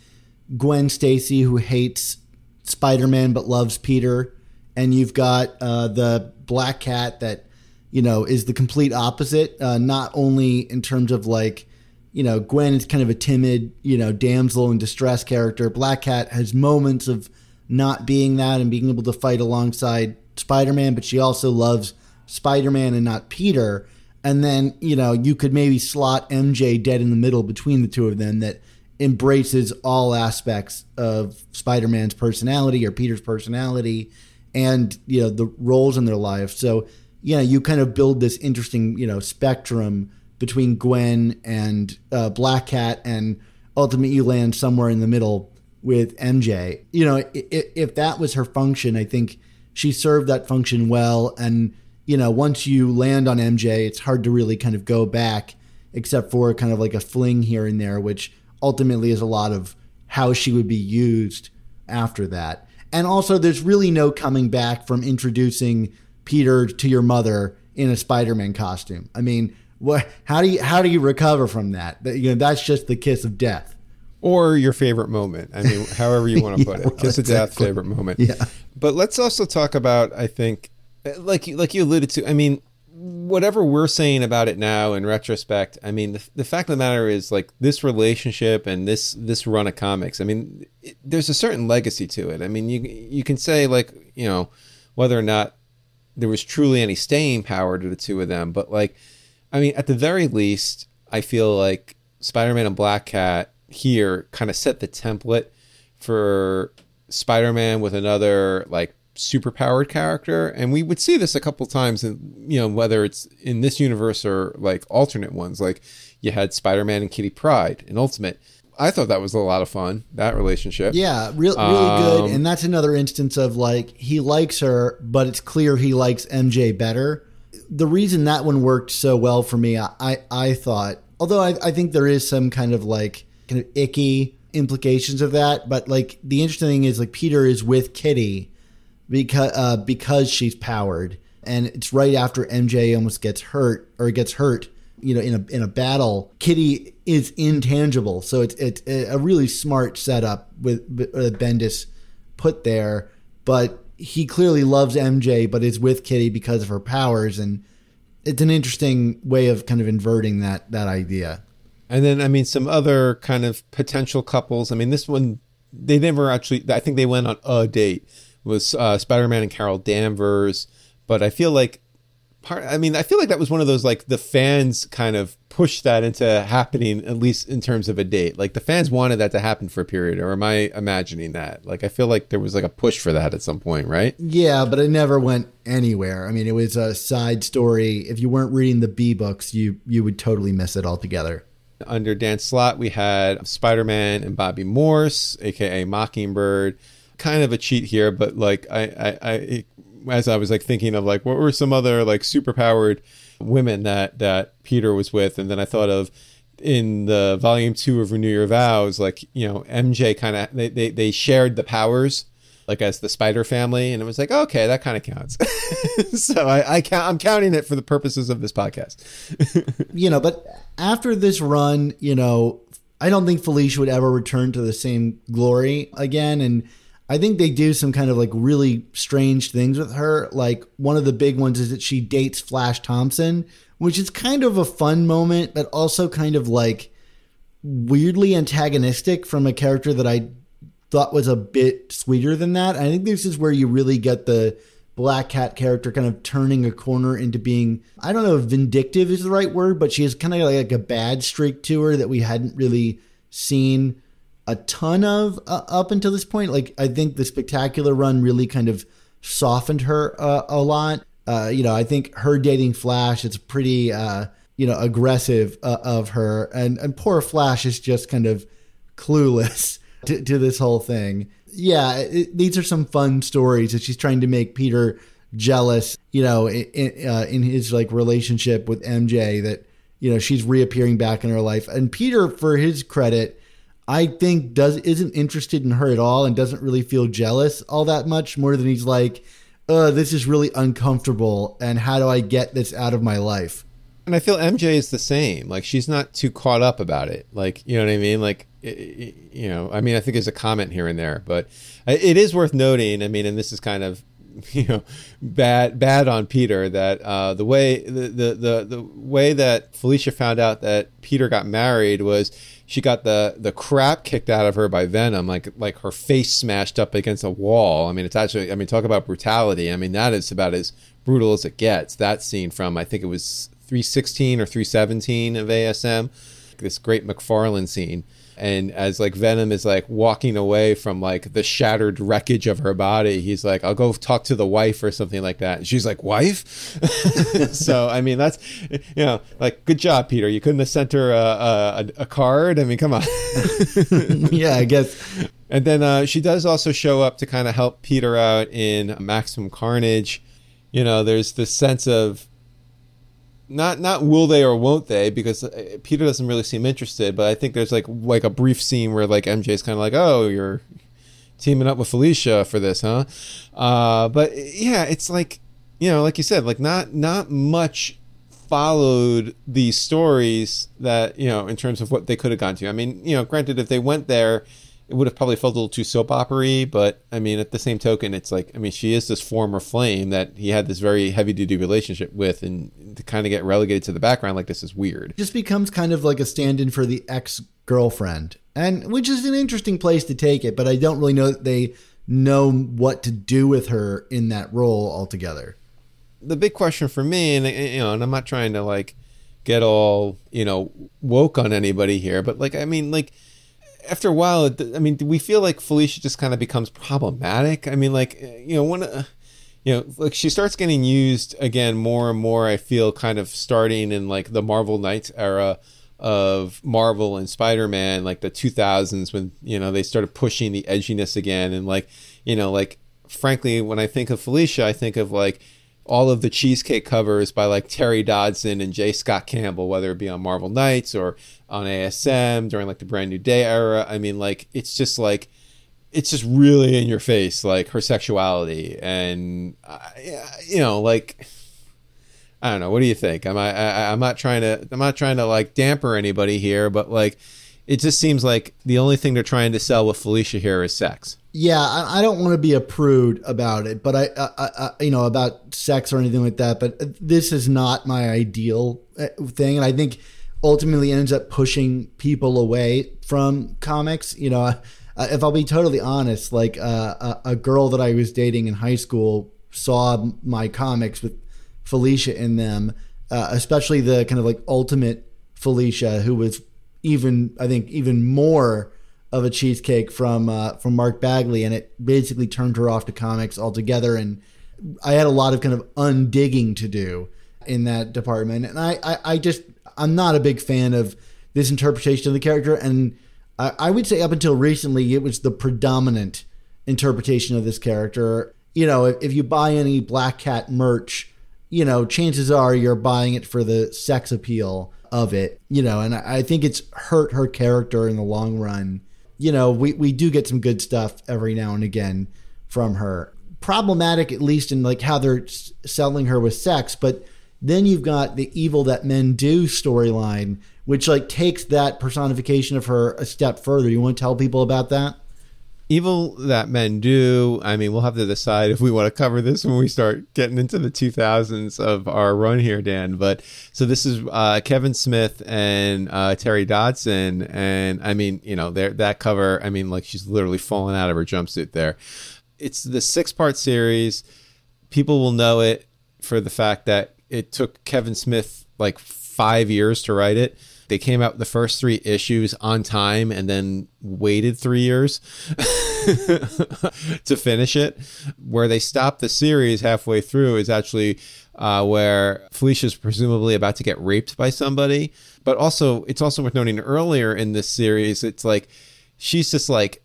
gwen stacy who hates spider-man but loves peter and you've got uh, the black cat that you know, is the complete opposite. Uh, not only in terms of like, you know, Gwen is kind of a timid, you know, damsel in distress character. Black Cat has moments of not being that and being able to fight alongside Spider Man, but she also loves Spider Man and not Peter. And then, you know, you could maybe slot MJ dead in the middle between the two of them that embraces all aspects of Spider Man's personality or Peter's personality and, you know, the roles in their life. So, you know, you kind of build this interesting, you know, spectrum between Gwen and uh, Black Cat, and ultimately you land somewhere in the middle with MJ. You know, if, if that was her function, I think she served that function well. And you know, once you land on MJ, it's hard to really kind of go back except for kind of like a fling here and there, which ultimately is a lot of how she would be used after that. And also, there's really no coming back from introducing Peter to your mother in a Spider-Man costume. I mean, what? How do you how do you recover from that? That- You know, that's just the kiss of death. or your favorite moment. I mean, however you want to [laughs] put Yeah, it. Kiss of death, exactly. favorite moment. Yeah. But let's also talk about. I think, like you, like you alluded to. I mean, whatever we're saying about it now in retrospect. I mean, the, the fact of the matter is, like this relationship and this this run of comics. I mean, it, there's a certain legacy to it. I mean, you you can say like you know whether or not there was truly any staying power to the two of them, but like, I mean, at the very least, I feel like Spider-Man and Black Cat here kind of set the template for Spider-Man with another like superpowered character, and we would see this a couple times, in, you know, whether it's in this universe or like alternate ones. Like you had Spider-Man and Kitty Pryde in Ultimate. I thought that was a lot of fun. That relationship. Yeah, real, really good. Um, and that's another instance of like he likes her, but it's clear he likes MJ better. The reason that one worked so well for me, I I, I thought, although I, I think there is some kind of like kind of icky implications of that, but like the interesting thing is like Peter is with Kitty because uh, because she's powered, and it's right after MJ almost gets hurt or gets hurt. You know, in a in a battle, Kitty is intangible, so it's it's a really smart setup with uh, Bendis put there. But he clearly loves MJ, but is with Kitty because of her powers, and it's an interesting way of kind of inverting that that idea. And then, I mean, some other kind of potential couples. I mean, this one, they never actually, I think they went on a date, was uh, Spider Man and Carol Danvers. But I feel like, part, I mean, I feel like that was one of those, like, the fans kind of pushed that into happening, at least in terms of a date. Like, the fans wanted that to happen for a period, or am I imagining that? Like, I feel like there was, like, a push for that at some point, right? Yeah, but it never went anywhere. I mean, it was a side story. If you weren't reading the B books, you you would totally miss it altogether. Under Dan Slott, we had Spider Man and Bobbi Morse, aka Mockingbird. Kind of a cheat here, but like I, I, I, as I was like thinking of like what were some other like superpowered women that that Peter was with, and then I thought of in the volume two of Renew Your Vows, like you know MJ kind of they, they they shared the powers like as the Spider Family, and it was like okay, that kind of counts. [laughs] so I, I count, I'm counting it for the purposes of this podcast. [laughs] you know, but after this run, you know, I don't think Felicia would ever return to the same glory again. And I think they do some kind of like really strange things with her. Like one of the big ones is that she dates Flash Thompson, which is kind of a fun moment, but also kind of like weirdly antagonistic from a character that I thought was a bit sweeter than that. I think this is where you really get the Black Cat character kind of turning a corner into being, I don't know if vindictive is the right word, but she has kind of like a bad streak to her that we hadn't really seen a ton of uh, up until this point. Like, I think the spectacular run really kind of softened her uh, a lot. Uh, you know, I think her dating Flash, it's pretty, uh, you know, aggressive uh, of her. And, and poor Flash is just kind of clueless [laughs] to, to this whole thing. Yeah, it, these are some fun stories that she's trying to make Peter jealous, you know, in, uh, in his like relationship with MJ that, you know, she's reappearing back in her life. And Peter, for his credit, I think does isn't interested in her at all and doesn't really feel jealous all that much more than he's like, uh, this is really uncomfortable and how do I get this out of my life? And I feel MJ is the same. Like she's not too caught up about it. Like you know what I mean. Like you know, I mean, I think there's a comment here and there, but it is worth noting. I mean, and this is kind of [laughs] you know bad bad on Peter that uh, the way the, the the the way that Felicia found out that Peter got married was she got the the crap kicked out of her by Venom, like like her face smashed up against a wall. I mean, it's actually I mean, talk about brutality. I mean, that is about as brutal as it gets. That scene from I think it was 316 or 317 of ASM, this great McFarlane scene. And as like Venom is like walking away from like the shattered wreckage of her body, he's like, "I'll go talk to the wife or something like that." And she's like, "Wife?" [laughs] so I mean, that's you know, like good job, Peter. You couldn't have sent her a, a, a card. I mean, come on. [laughs] yeah, I guess. And then uh, she does also show up to kind of help Peter out in Maximum Carnage. You know, there's this sense of not not will they or won't they because uh, Peter doesn't really seem interested. But I think there's like like a brief scene where like MJ's kind of like, oh, you're teaming up with Felicia for this, huh? Uh, but yeah, it's like you know, like you said, like not not much followed these stories that you know in terms of what they could have gone to. I mean, you know, granted, if they went there, it would have probably felt a little too soap opery. But I mean, at the same token, it's like I mean, she is this former flame that he had this very heavy duty relationship with, and to kind of get relegated to the background like this is weird. just becomes kind of like a stand-in for the ex-girlfriend and which is an interesting place to take it but i don't really know that they know what to do with her in that role altogether the big question for me, and you know, and I'm not trying to like get all you know woke on anybody here, but like I mean, like after a while, I mean, we feel like Felicia just kind of becomes problematic? I mean, like you know, when uh, you know, like she starts getting used again more and more. I feel kind of starting in like the Marvel Knights era of Marvel and Spider-Man, like the 2000s when you know they started pushing the edginess again, and like you know, like frankly, when I think of Felicia, I think of like all of the cheesecake covers by like Terry Dodson and J. Scott Campbell, whether it be on Marvel Knights or on ASM during like the Brand New Day era. I mean, like it's just like it's just really in your face, like her sexuality, and uh, you know, like I don't know. What do you think? I'm I, I? I'm not trying to. I'm not trying to like damper anybody here, but like it just seems like the only thing they're trying to sell with Felicia here is sex. yeah i, I don't want to be a prude about it but I, I, I you know about sex or anything like that but this is not my ideal uh, thing and i think ultimately ends up pushing people away from comics you know if i'll be totally honest like uh, a, a girl that i was dating in high school saw my comics with felicia in them uh, especially the kind of like ultimate felicia who was even i think even more of a cheesecake from uh, from Mark Bagley, and it basically turned her off to comics altogether. And I had a lot of kind of undigging to do in that department, and I, I, I just I'm not a big fan of this interpretation of the character, and I, I would say up until recently it was the predominant interpretation of this character. You know, if, if you buy any Black Cat merch, you know, chances are you're buying it for the sex appeal of it, you know, and I, I think it's hurt her character in the long run you know, we, we do get some good stuff every now and again from her. Problematic, at least in like how they're selling her with sex, but then you've got the evil that men do storyline, which like takes that personification of her a step further. You want to tell people about that? Evil that men do. I mean, we'll have to decide if we want to cover this when we start getting into the 2000s of our run here, Dan. But so this is uh, Kevin Smith and uh, Terry Dodson, and I mean, you know, that cover. I mean, like she's literally falling out of her jumpsuit there. It's the six-part series. People will know it for the fact that it took Kevin Smith like five years to write it they came out the first three issues on time and then waited three years [laughs] to finish it. Where they stopped the series halfway through is actually uh, where Felicia's presumably about to get raped by somebody. But also, it's also worth noting earlier in this series, it's like she's just like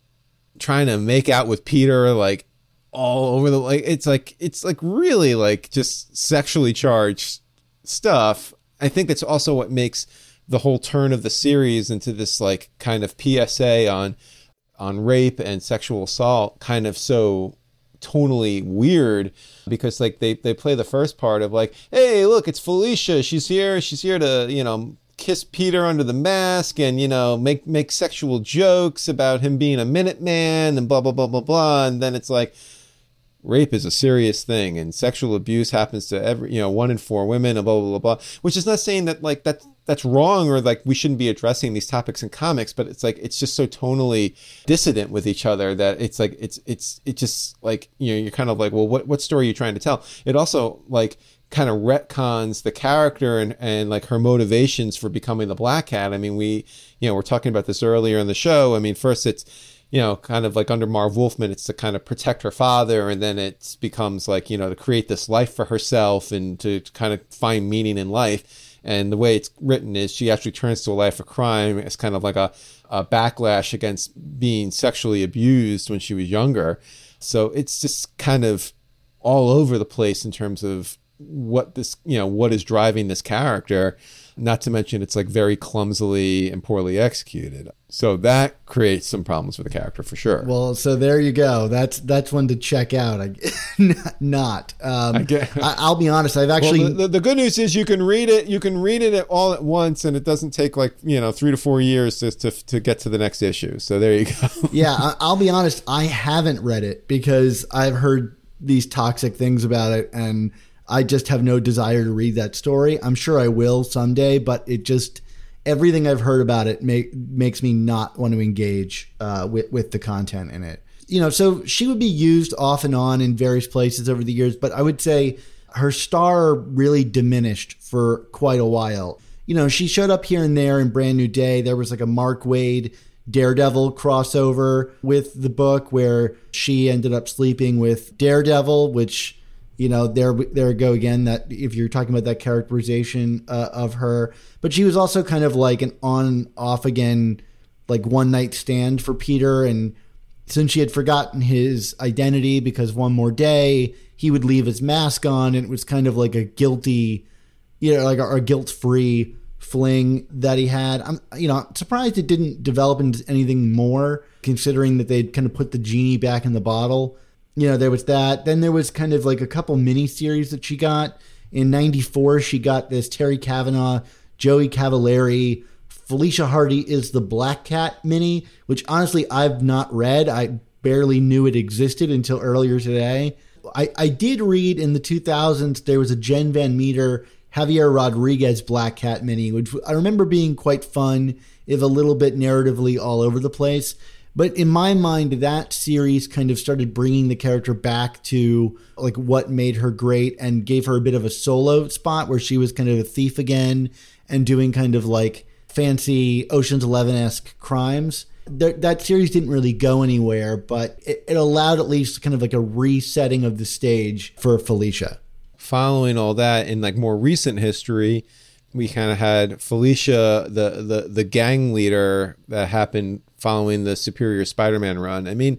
trying to make out with Peter, like all over the like. It's like it's like really like just sexually charged stuff. I think that's also what makes the whole turn of the series into this like kind of PSA on on rape and sexual assault kind of so tonally weird because like they they play the first part of like hey look it's Felicia. She's here. She's here to you know kiss Peter under the mask and you know make make sexual jokes about him being a Minuteman and blah blah blah blah blah. And then it's like rape is a serious thing and sexual abuse happens to every you know one in four women and blah blah blah blah which is not saying that like that that's wrong or like we shouldn't be addressing these topics in comics but it's like it's just so tonally dissident with each other that it's like it's it's it just like you know you're kind of like well what what story are you trying to tell? It also like kind of retcons the character and, and like her motivations for becoming the black cat. I mean we you know we're talking about this earlier in the show. I mean first it's you know, kind of like under Marv Wolfman, it's to kind of protect her father, and then it becomes like, you know, to create this life for herself and to kind of find meaning in life. And the way it's written is she actually turns to a life of crime. as kind of like a, a backlash against being sexually abused when she was younger. So it's just kind of all over the place in terms of what this, you know, what is driving this character. Not to mention, it's like very clumsily and poorly executed. So that creates some problems for the character for sure. Well, so there you go. That's that's one to check out. I, [laughs] not. Um, I get- I, will be honest. I've actually. Well, the, the, the good news is you can read it. You can read it all at once, and it doesn't take like you know three to four years to to, to get to the next issue. So there you go. [laughs] yeah, I, I'll be honest. I haven't read it because I've heard these toxic things about it, and I just have no desire to read that story. I'm sure I will someday, but it just everything I've heard about it make, makes me not want to engage uh, with with the content in it. You know, so she would be used off and on in various places over the years, but I would say her star really diminished for quite a while. You know, she showed up here and there in Brand New Day. There was like a Mark Waid Daredevil crossover with the book where she ended up sleeping with Daredevil, which you know there there go again that if you're talking about that characterization uh, of her. But she was also kind of like an on off again like one night stand for Peter. And since she had forgotten his identity because one more day he would leave his mask on. And it was kind of like a guilty you know like a, a guilt free fling that he had. I'm you know surprised it didn't develop into anything more considering that they'd kind of put the genie back in the bottle you know, there was that. Then there was kind of like a couple mini series that she got. In 94, she got this Terry Kavanagh, Joey Cavalieri, Felicia Hardy is the Black Cat mini, which honestly I've not read. I barely knew it existed until earlier today. I, I did read in the 2000s there was a Jen Van Meter Javier Rodriguez Black Cat mini, which I remember being quite fun, if a little bit narratively all over the place. But in my mind, that series kind of started bringing the character back to like what made her great and gave her a bit of a solo spot where she was kind of a thief again and doing kind of like fancy Ocean's Eleven esque crimes. That, that series didn't really go anywhere, but it, it allowed at least kind of like a resetting of the stage for Felicia. Following all that in like more recent history, we kind of had Felicia, the the the gang leader that happened following the Superior Spider-Man run. I mean,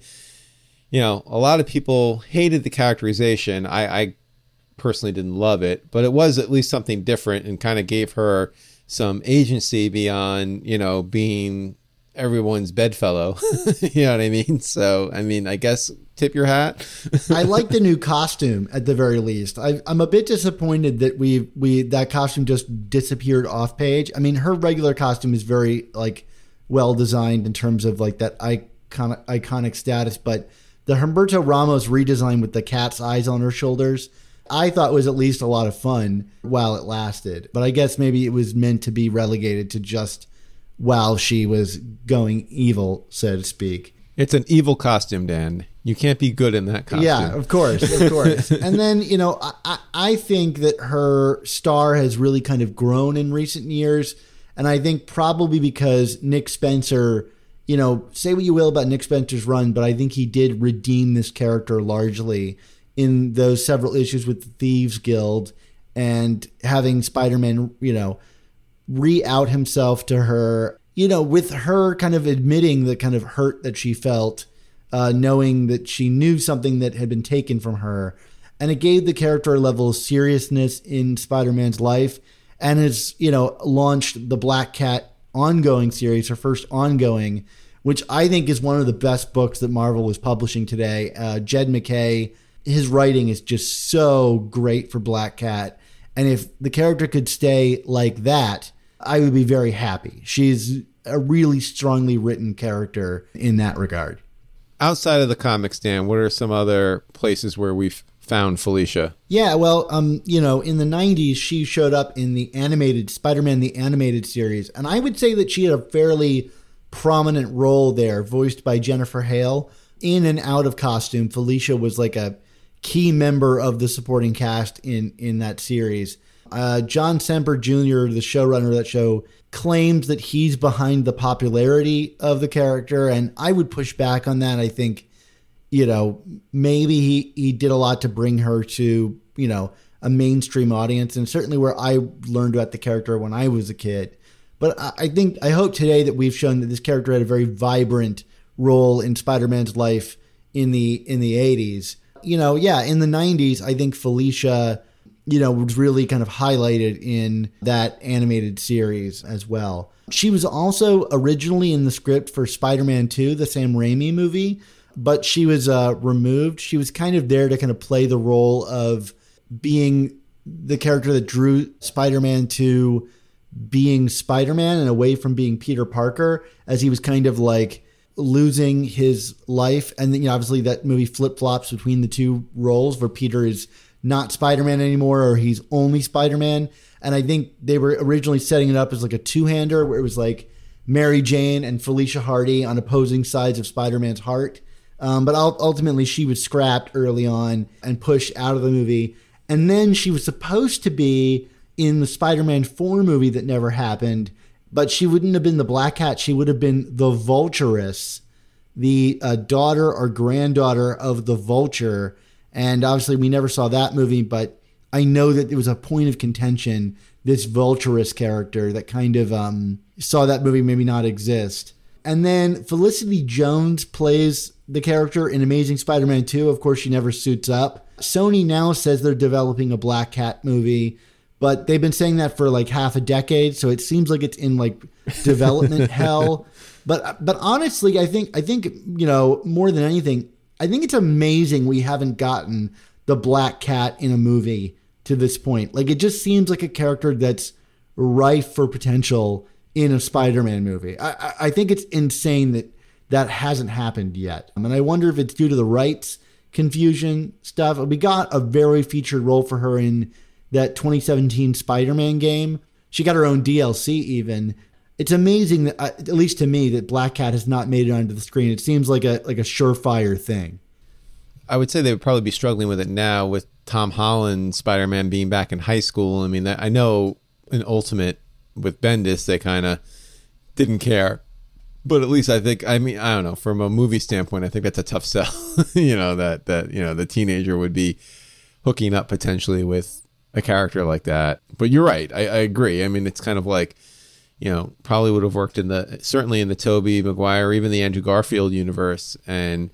you know, a lot of people hated the characterization. I, I personally didn't love it, but it was at least something different and kind of gave her some agency beyond, you know, being everyone's bedfellow. [laughs] you know what I mean? So, I mean, I guess tip your hat. [laughs] I like the new costume at the very least. I, am a bit disappointed that we we that costume just disappeared off page. I mean, her regular costume is very like well designed in terms of like that iconic iconic status, but the Humberto Ramos redesign with the cat's eyes on her shoulders, I thought was at least a lot of fun while it lasted. But I guess maybe it was meant to be relegated to just while she was going evil, so to speak. It's an evil costume, Dan. You can't be good in that costume. Yeah, of course, of course. [laughs] and then you know, I, I think that her star has really kind of grown in recent years and I think probably because Nick Spencer, you know, say what you will about Nick Spencer's run, but I think he did redeem this character largely in those several issues with the Thieves Guild and having Spider Man, you know, re out himself to her, you know, with her kind of admitting the kind of hurt that she felt, uh, knowing that she knew something that had been taken from her. And it gave the character a level of seriousness in Spider Man's life and has you know launched the Black Cat ongoing series, her first ongoing, which I think is one of the best books that Marvel is publishing today. Uh, Jed MacKay, his writing is just so great for Black Cat, and if the character could stay like that, I would be very happy. She's a really strongly written character in that regard. Outside of the comics, Dan, what are some other places where we've found Felicia? Yeah, well, um, you know, in the '90s, she showed up in the animated Spider-Man the animated series, and I would say that she had a fairly prominent role there, voiced by Jennifer Hale. In and out of costume, Felicia was like a key member of the supporting cast in in that series. Uh, John Semper Jr., the showrunner of that show, claims that he's behind the popularity of the character, and I would push back on that. I think you know, maybe he, he did a lot to bring her to, you know, a mainstream audience and certainly where I learned about the character when I was a kid. But I think, I hope today that we've shown that this character had a very vibrant role in Spider Man's life in the, in the 80s. You know, yeah, in the 90s, I think Felicia, you know, was really kind of highlighted in that animated series as well. She was also originally in the script for Spider Man 2, the Sam Raimi movie, but she was uh, removed. She was kind of there to kind of play the role of being the character that drew Spider Man to being Spider Man and away from being Peter Parker, as he was kind of like losing his life. And you know, obviously, that movie flip flops between the two roles where Peter is not Spider Man anymore or he's only Spider Man. And I think they were originally setting it up as like a two hander where it was like Mary Jane and Felicia Hardy on opposing sides of Spider Man's heart. Um, but ultimately, she was scrapped early on and pushed out of the movie. And then she was supposed to be in the Spider Man 4 movie that never happened, but she wouldn't have been the Black Cat. She would have been the Vulturess, the uh, daughter or granddaughter of the Vulture and obviously, we never saw that movie, but I know that it was a point of contention. This Vulturess character that kind of um, saw that movie maybe not exist. And then Felicity Jones plays the character in Amazing Spider Man 2. Of course, she never suits up. Sony now says they're developing a Black Cat movie, but they've been saying that for like half a decade. So it seems like it's in like development [laughs] hell. But but honestly, I think I think you know more than anything, I think it's amazing we haven't gotten the black cat in a movie to this point. Like it just seems like a character that's rife for potential in a Spider-Man movie. I, I think it's insane that that hasn't happened yet. I mean, I wonder if it's due to the rights confusion stuff. We got a very featured role for her in that 2017 Spider-Man game. She got her own DLC even, it's amazing that, uh, at least to me, that Black Cat has not made it onto the screen. It seems like a like a surefire thing. I would say they would probably be struggling with it now with Tom Holland Spider Man being back in high school. I mean, I know in Ultimate with Bendis they kind of didn't care, but at least I think I mean I don't know from a movie standpoint I think that's a tough [laughs] sell. you know that that you know the teenager would be hooking up potentially with a character like that. But you're right. I, I agree. I mean, it's kind of like you know, probably would have worked in the certainly in the Tobey Maguire, even the Andrew Garfield universe. And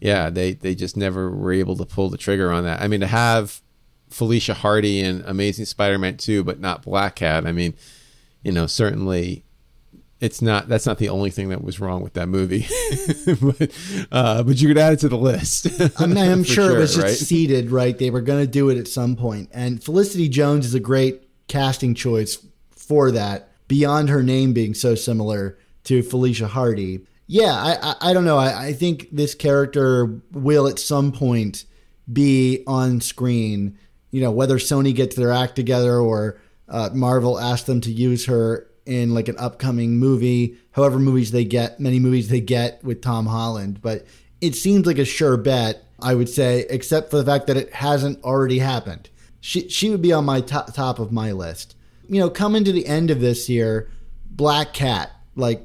yeah, they they just never were able to pull the trigger on that. I mean, to have Felicia Hardy in Amazing Spider-Man 2, but not Black Cat. I mean, you know, certainly it's not that's not the only thing that was wrong with that movie [laughs] but, uh, but you could add it to the list i'm, [laughs] I'm sure, sure, it was just right? seeded right they were going to do it at some point. and felicity jones is a great casting choice for that beyond her name being so similar to Felicia Hardy. Yeah, I, I, I don't know. I, I think this character will at some point be on screen. You know, whether Sony gets their act together or uh, Marvel asks them to use her in like an upcoming movie, however movies they get, many movies they get with Tom Holland. But it seems like a sure bet, I would say, except for the fact that it hasn't already happened. She she would be on my top top of my list you know, coming to the end of this year, Black Cat, like,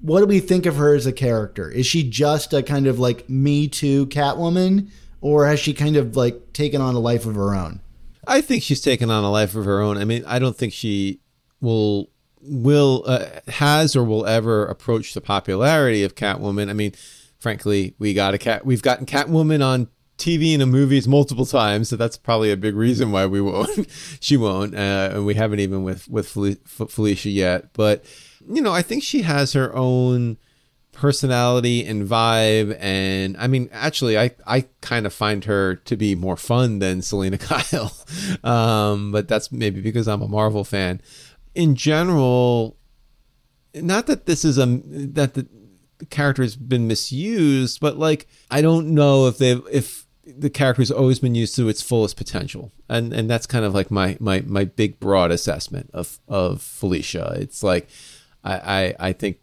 what do we think of her as a character? Is she just a kind of like Me Too Catwoman, or has she kind of like taken on a life of her own? I think she's taken on a life of her own. I mean, I don't think she will will uh, has or will ever approach the popularity of Catwoman. I mean, frankly, we got a cat. We've gotten Catwoman on TV and in movies multiple times, so that's probably a big reason why we won't. [laughs] she won't, uh, and we haven't even with with Felicia yet. But you know, I think she has her own personality and vibe, and I mean, actually, I I kind of find her to be more fun than Selina [laughs] Kyle, um, but that's maybe because I'm a Marvel fan. In general, not that this is a that the character has been misused, but like I don't know if they if the character has always been used to its fullest potential, and and that's kind of like my my my big broad assessment of of Felicia. It's like I I, I think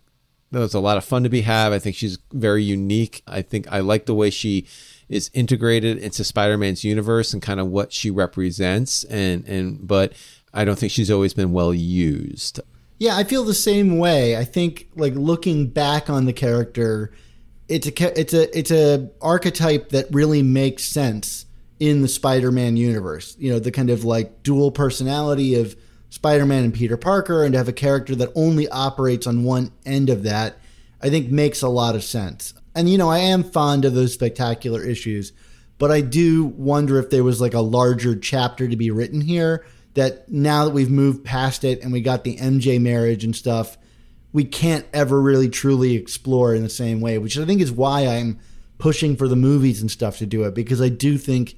there's a lot of fun to be had. I think she's very unique. I think I like the way she is integrated into Spider-Man's universe and kind of what she represents and and but I don't think she's always been well used. Yeah, I feel the same way. I think like looking back on the character it's a it's a it's a archetype that really makes sense in the Spider-Man universe. You know, the kind of like dual personality of Spider-Man and Peter Parker and to have a character that only operates on one end of that, I think makes a lot of sense. And you know, I am fond of those spectacular issues, but I do wonder if there was like a larger chapter to be written here that now that we've moved past it and we got the MJ marriage and stuff, we can't ever really truly explore in the same way, which I think is why I'm pushing for the movies and stuff to do it because I do think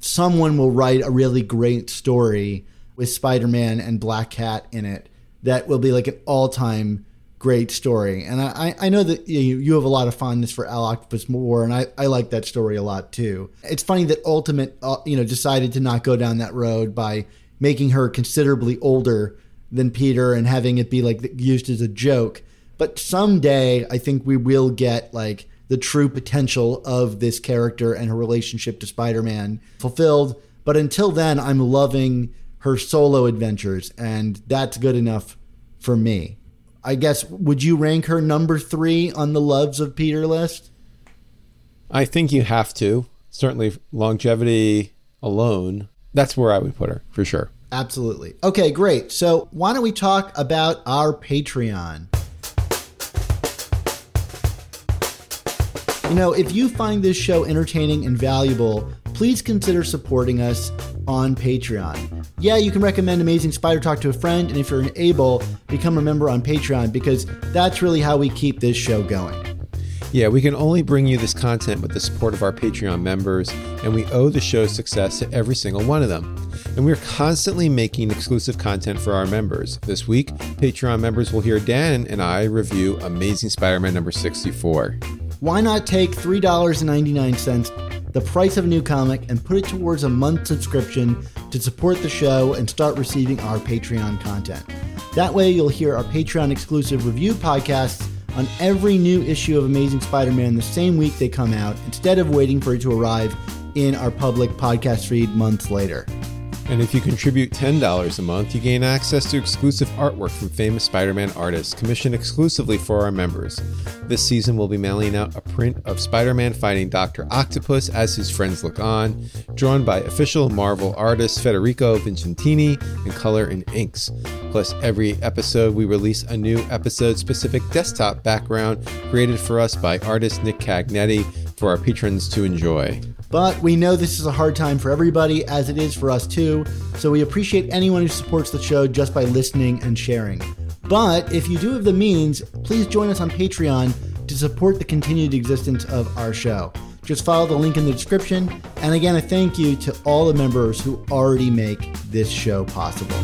someone will write a really great story with Spider-Man and Black Cat in it that will be like an all-time great story. And I, I know that you, you have a lot of fondness for Owl Octopus War, and I, I like that story a lot too. It's funny that Ultimate, uh, you know, decided to not go down that road by making her considerably older than Peter and having it be like used as a joke. But someday, I think we will get like the true potential of this character and her relationship to Spider-Man fulfilled. But until then, I'm loving her solo adventures, and that's good enough for me. I guess would you rank her number three on the loves of Peter list? I think you have to. Certainly, longevity alone, that's where I would put her for sure. Absolutely. Okay, great. So, why don't we talk about our Patreon? You know, if you find this show entertaining and valuable, please consider supporting us on Patreon. Yeah, you can recommend Amazing Spider Talk to a friend, and if you're able, become a member on Patreon because that's really how we keep this show going. Yeah, we can only bring you this content with the support of our Patreon members, and we owe the show's success to every single one of them. And we're constantly making exclusive content for our members. This week, Patreon members will hear Dan and I review Amazing Spider Man number 64. Why not take $3.99, the price of a new comic, and put it towards a month subscription to support the show and start receiving our Patreon content? That way, you'll hear our Patreon exclusive review podcasts on every new issue of Amazing Spider Man the same week they come out, instead of waiting for it to arrive in our public podcast feed months later. And if you contribute $10 a month, you gain access to exclusive artwork from famous Spider Man artists commissioned exclusively for our members. This season, we'll be mailing out a print of Spider Man fighting Dr. Octopus as his friends look on, drawn by official Marvel artist Federico Vicentini in color and inks. Plus, every episode, we release a new episode specific desktop background created for us by artist Nick Cagnetti for our patrons to enjoy. But we know this is a hard time for everybody, as it is for us too, so we appreciate anyone who supports the show just by listening and sharing. But if you do have the means, please join us on Patreon to support the continued existence of our show. Just follow the link in the description. And again, a thank you to all the members who already make this show possible.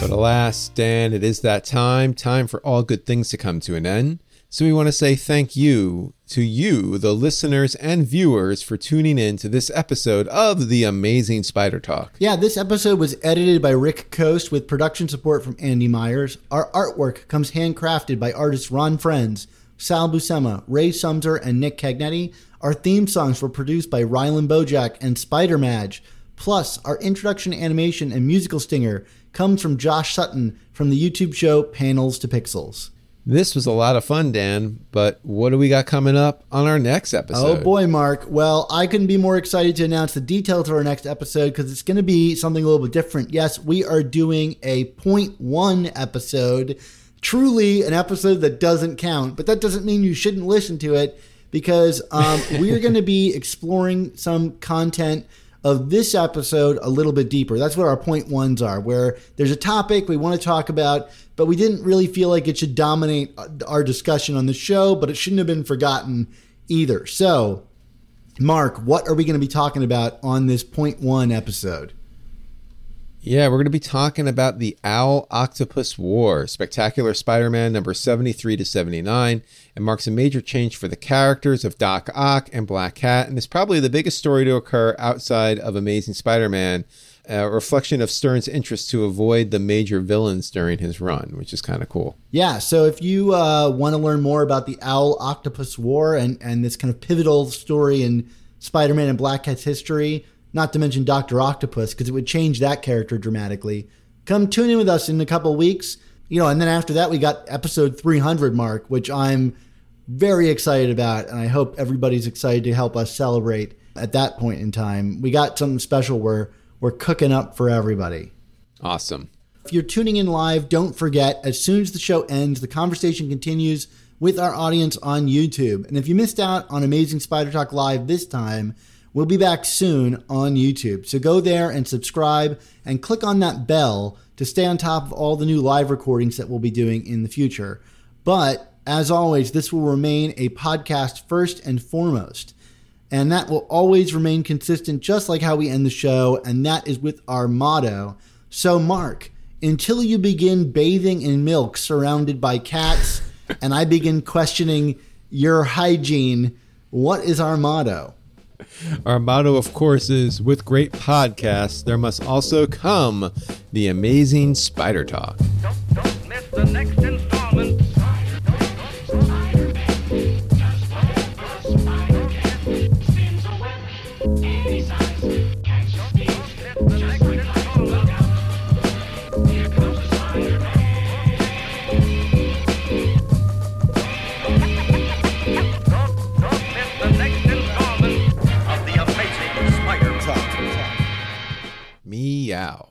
But alas, Dan, it is that time, time for all good things to come to an end. So we want to say thank you to you, the listeners and viewers, for tuning in to this episode of The Amazing Spider Talk. Yeah, this episode was edited by Rick Coast with production support from Andy Myers. Our artwork comes handcrafted by artists Ron Frenz, Sal Buscema, Ray Sumter, and Nick Cagnetti. Our theme songs were produced by Rylan Bojack and Spider Madge. Plus, our introduction animation and musical stinger comes from Josh Sutton from the YouTube show Panels to Pixels. This was a lot of fun, Dan, but what do we got coming up on our next episode? Oh boy, Mark. Well, I couldn't be more excited to announce the details of our next episode because it's going to be something a little bit different. Yes, we are doing a point one episode, truly an episode that doesn't count, but that doesn't mean you shouldn't listen to it because um, [laughs] we're going to be exploring some content of this episode a little bit deeper. That's what our point ones are, where there's a topic we want to talk about, but we didn't really feel like it should dominate uh, our discussion on the show, but it shouldn't have been forgotten either. So, Mark, what are we going to be talking about on this point one episode? Yeah, we're going to be talking about the Owl Octopus War, Spectacular Spider Man number 73 to 79, and marks a major change for the characters of Doc Ock and Black Cat, and is probably the biggest story to occur outside of Amazing Spider Man, a reflection of Stern's interest to avoid the major villains during his run, which is kind of cool. Yeah, so if you uh, want to learn more about the Owl Octopus War and, and this kind of pivotal story in Spider Man and Black Cat's history, not to mention Dr. Octopus, because it would change that character dramatically. Come tune in with us in a couple weeks. You know, and then after that, we got episode 300 mark, which I'm very excited about. And I hope everybody's excited to help us celebrate at that point in time. We got something special where we're cooking up for everybody. Awesome. If you're tuning in live, don't forget, as soon as the show ends, the conversation continues with our audience on YouTube. And if you missed out on Amazing Spider Talk Live this time, we'll be back soon on YouTube. So go there and subscribe and click on that bell to stay on top of all the new live recordings that we'll be doing in the future. But as always, this will remain a podcast first and foremost. And that will always remain consistent, just like how we end the show. And that is with our motto. So, Mark, until you begin bathing in milk surrounded by cats and I begin questioning your hygiene, what is our motto? Our motto, of course, is with great podcasts, there must also come the amazing Spider Talk. Don't, don't miss the next meow.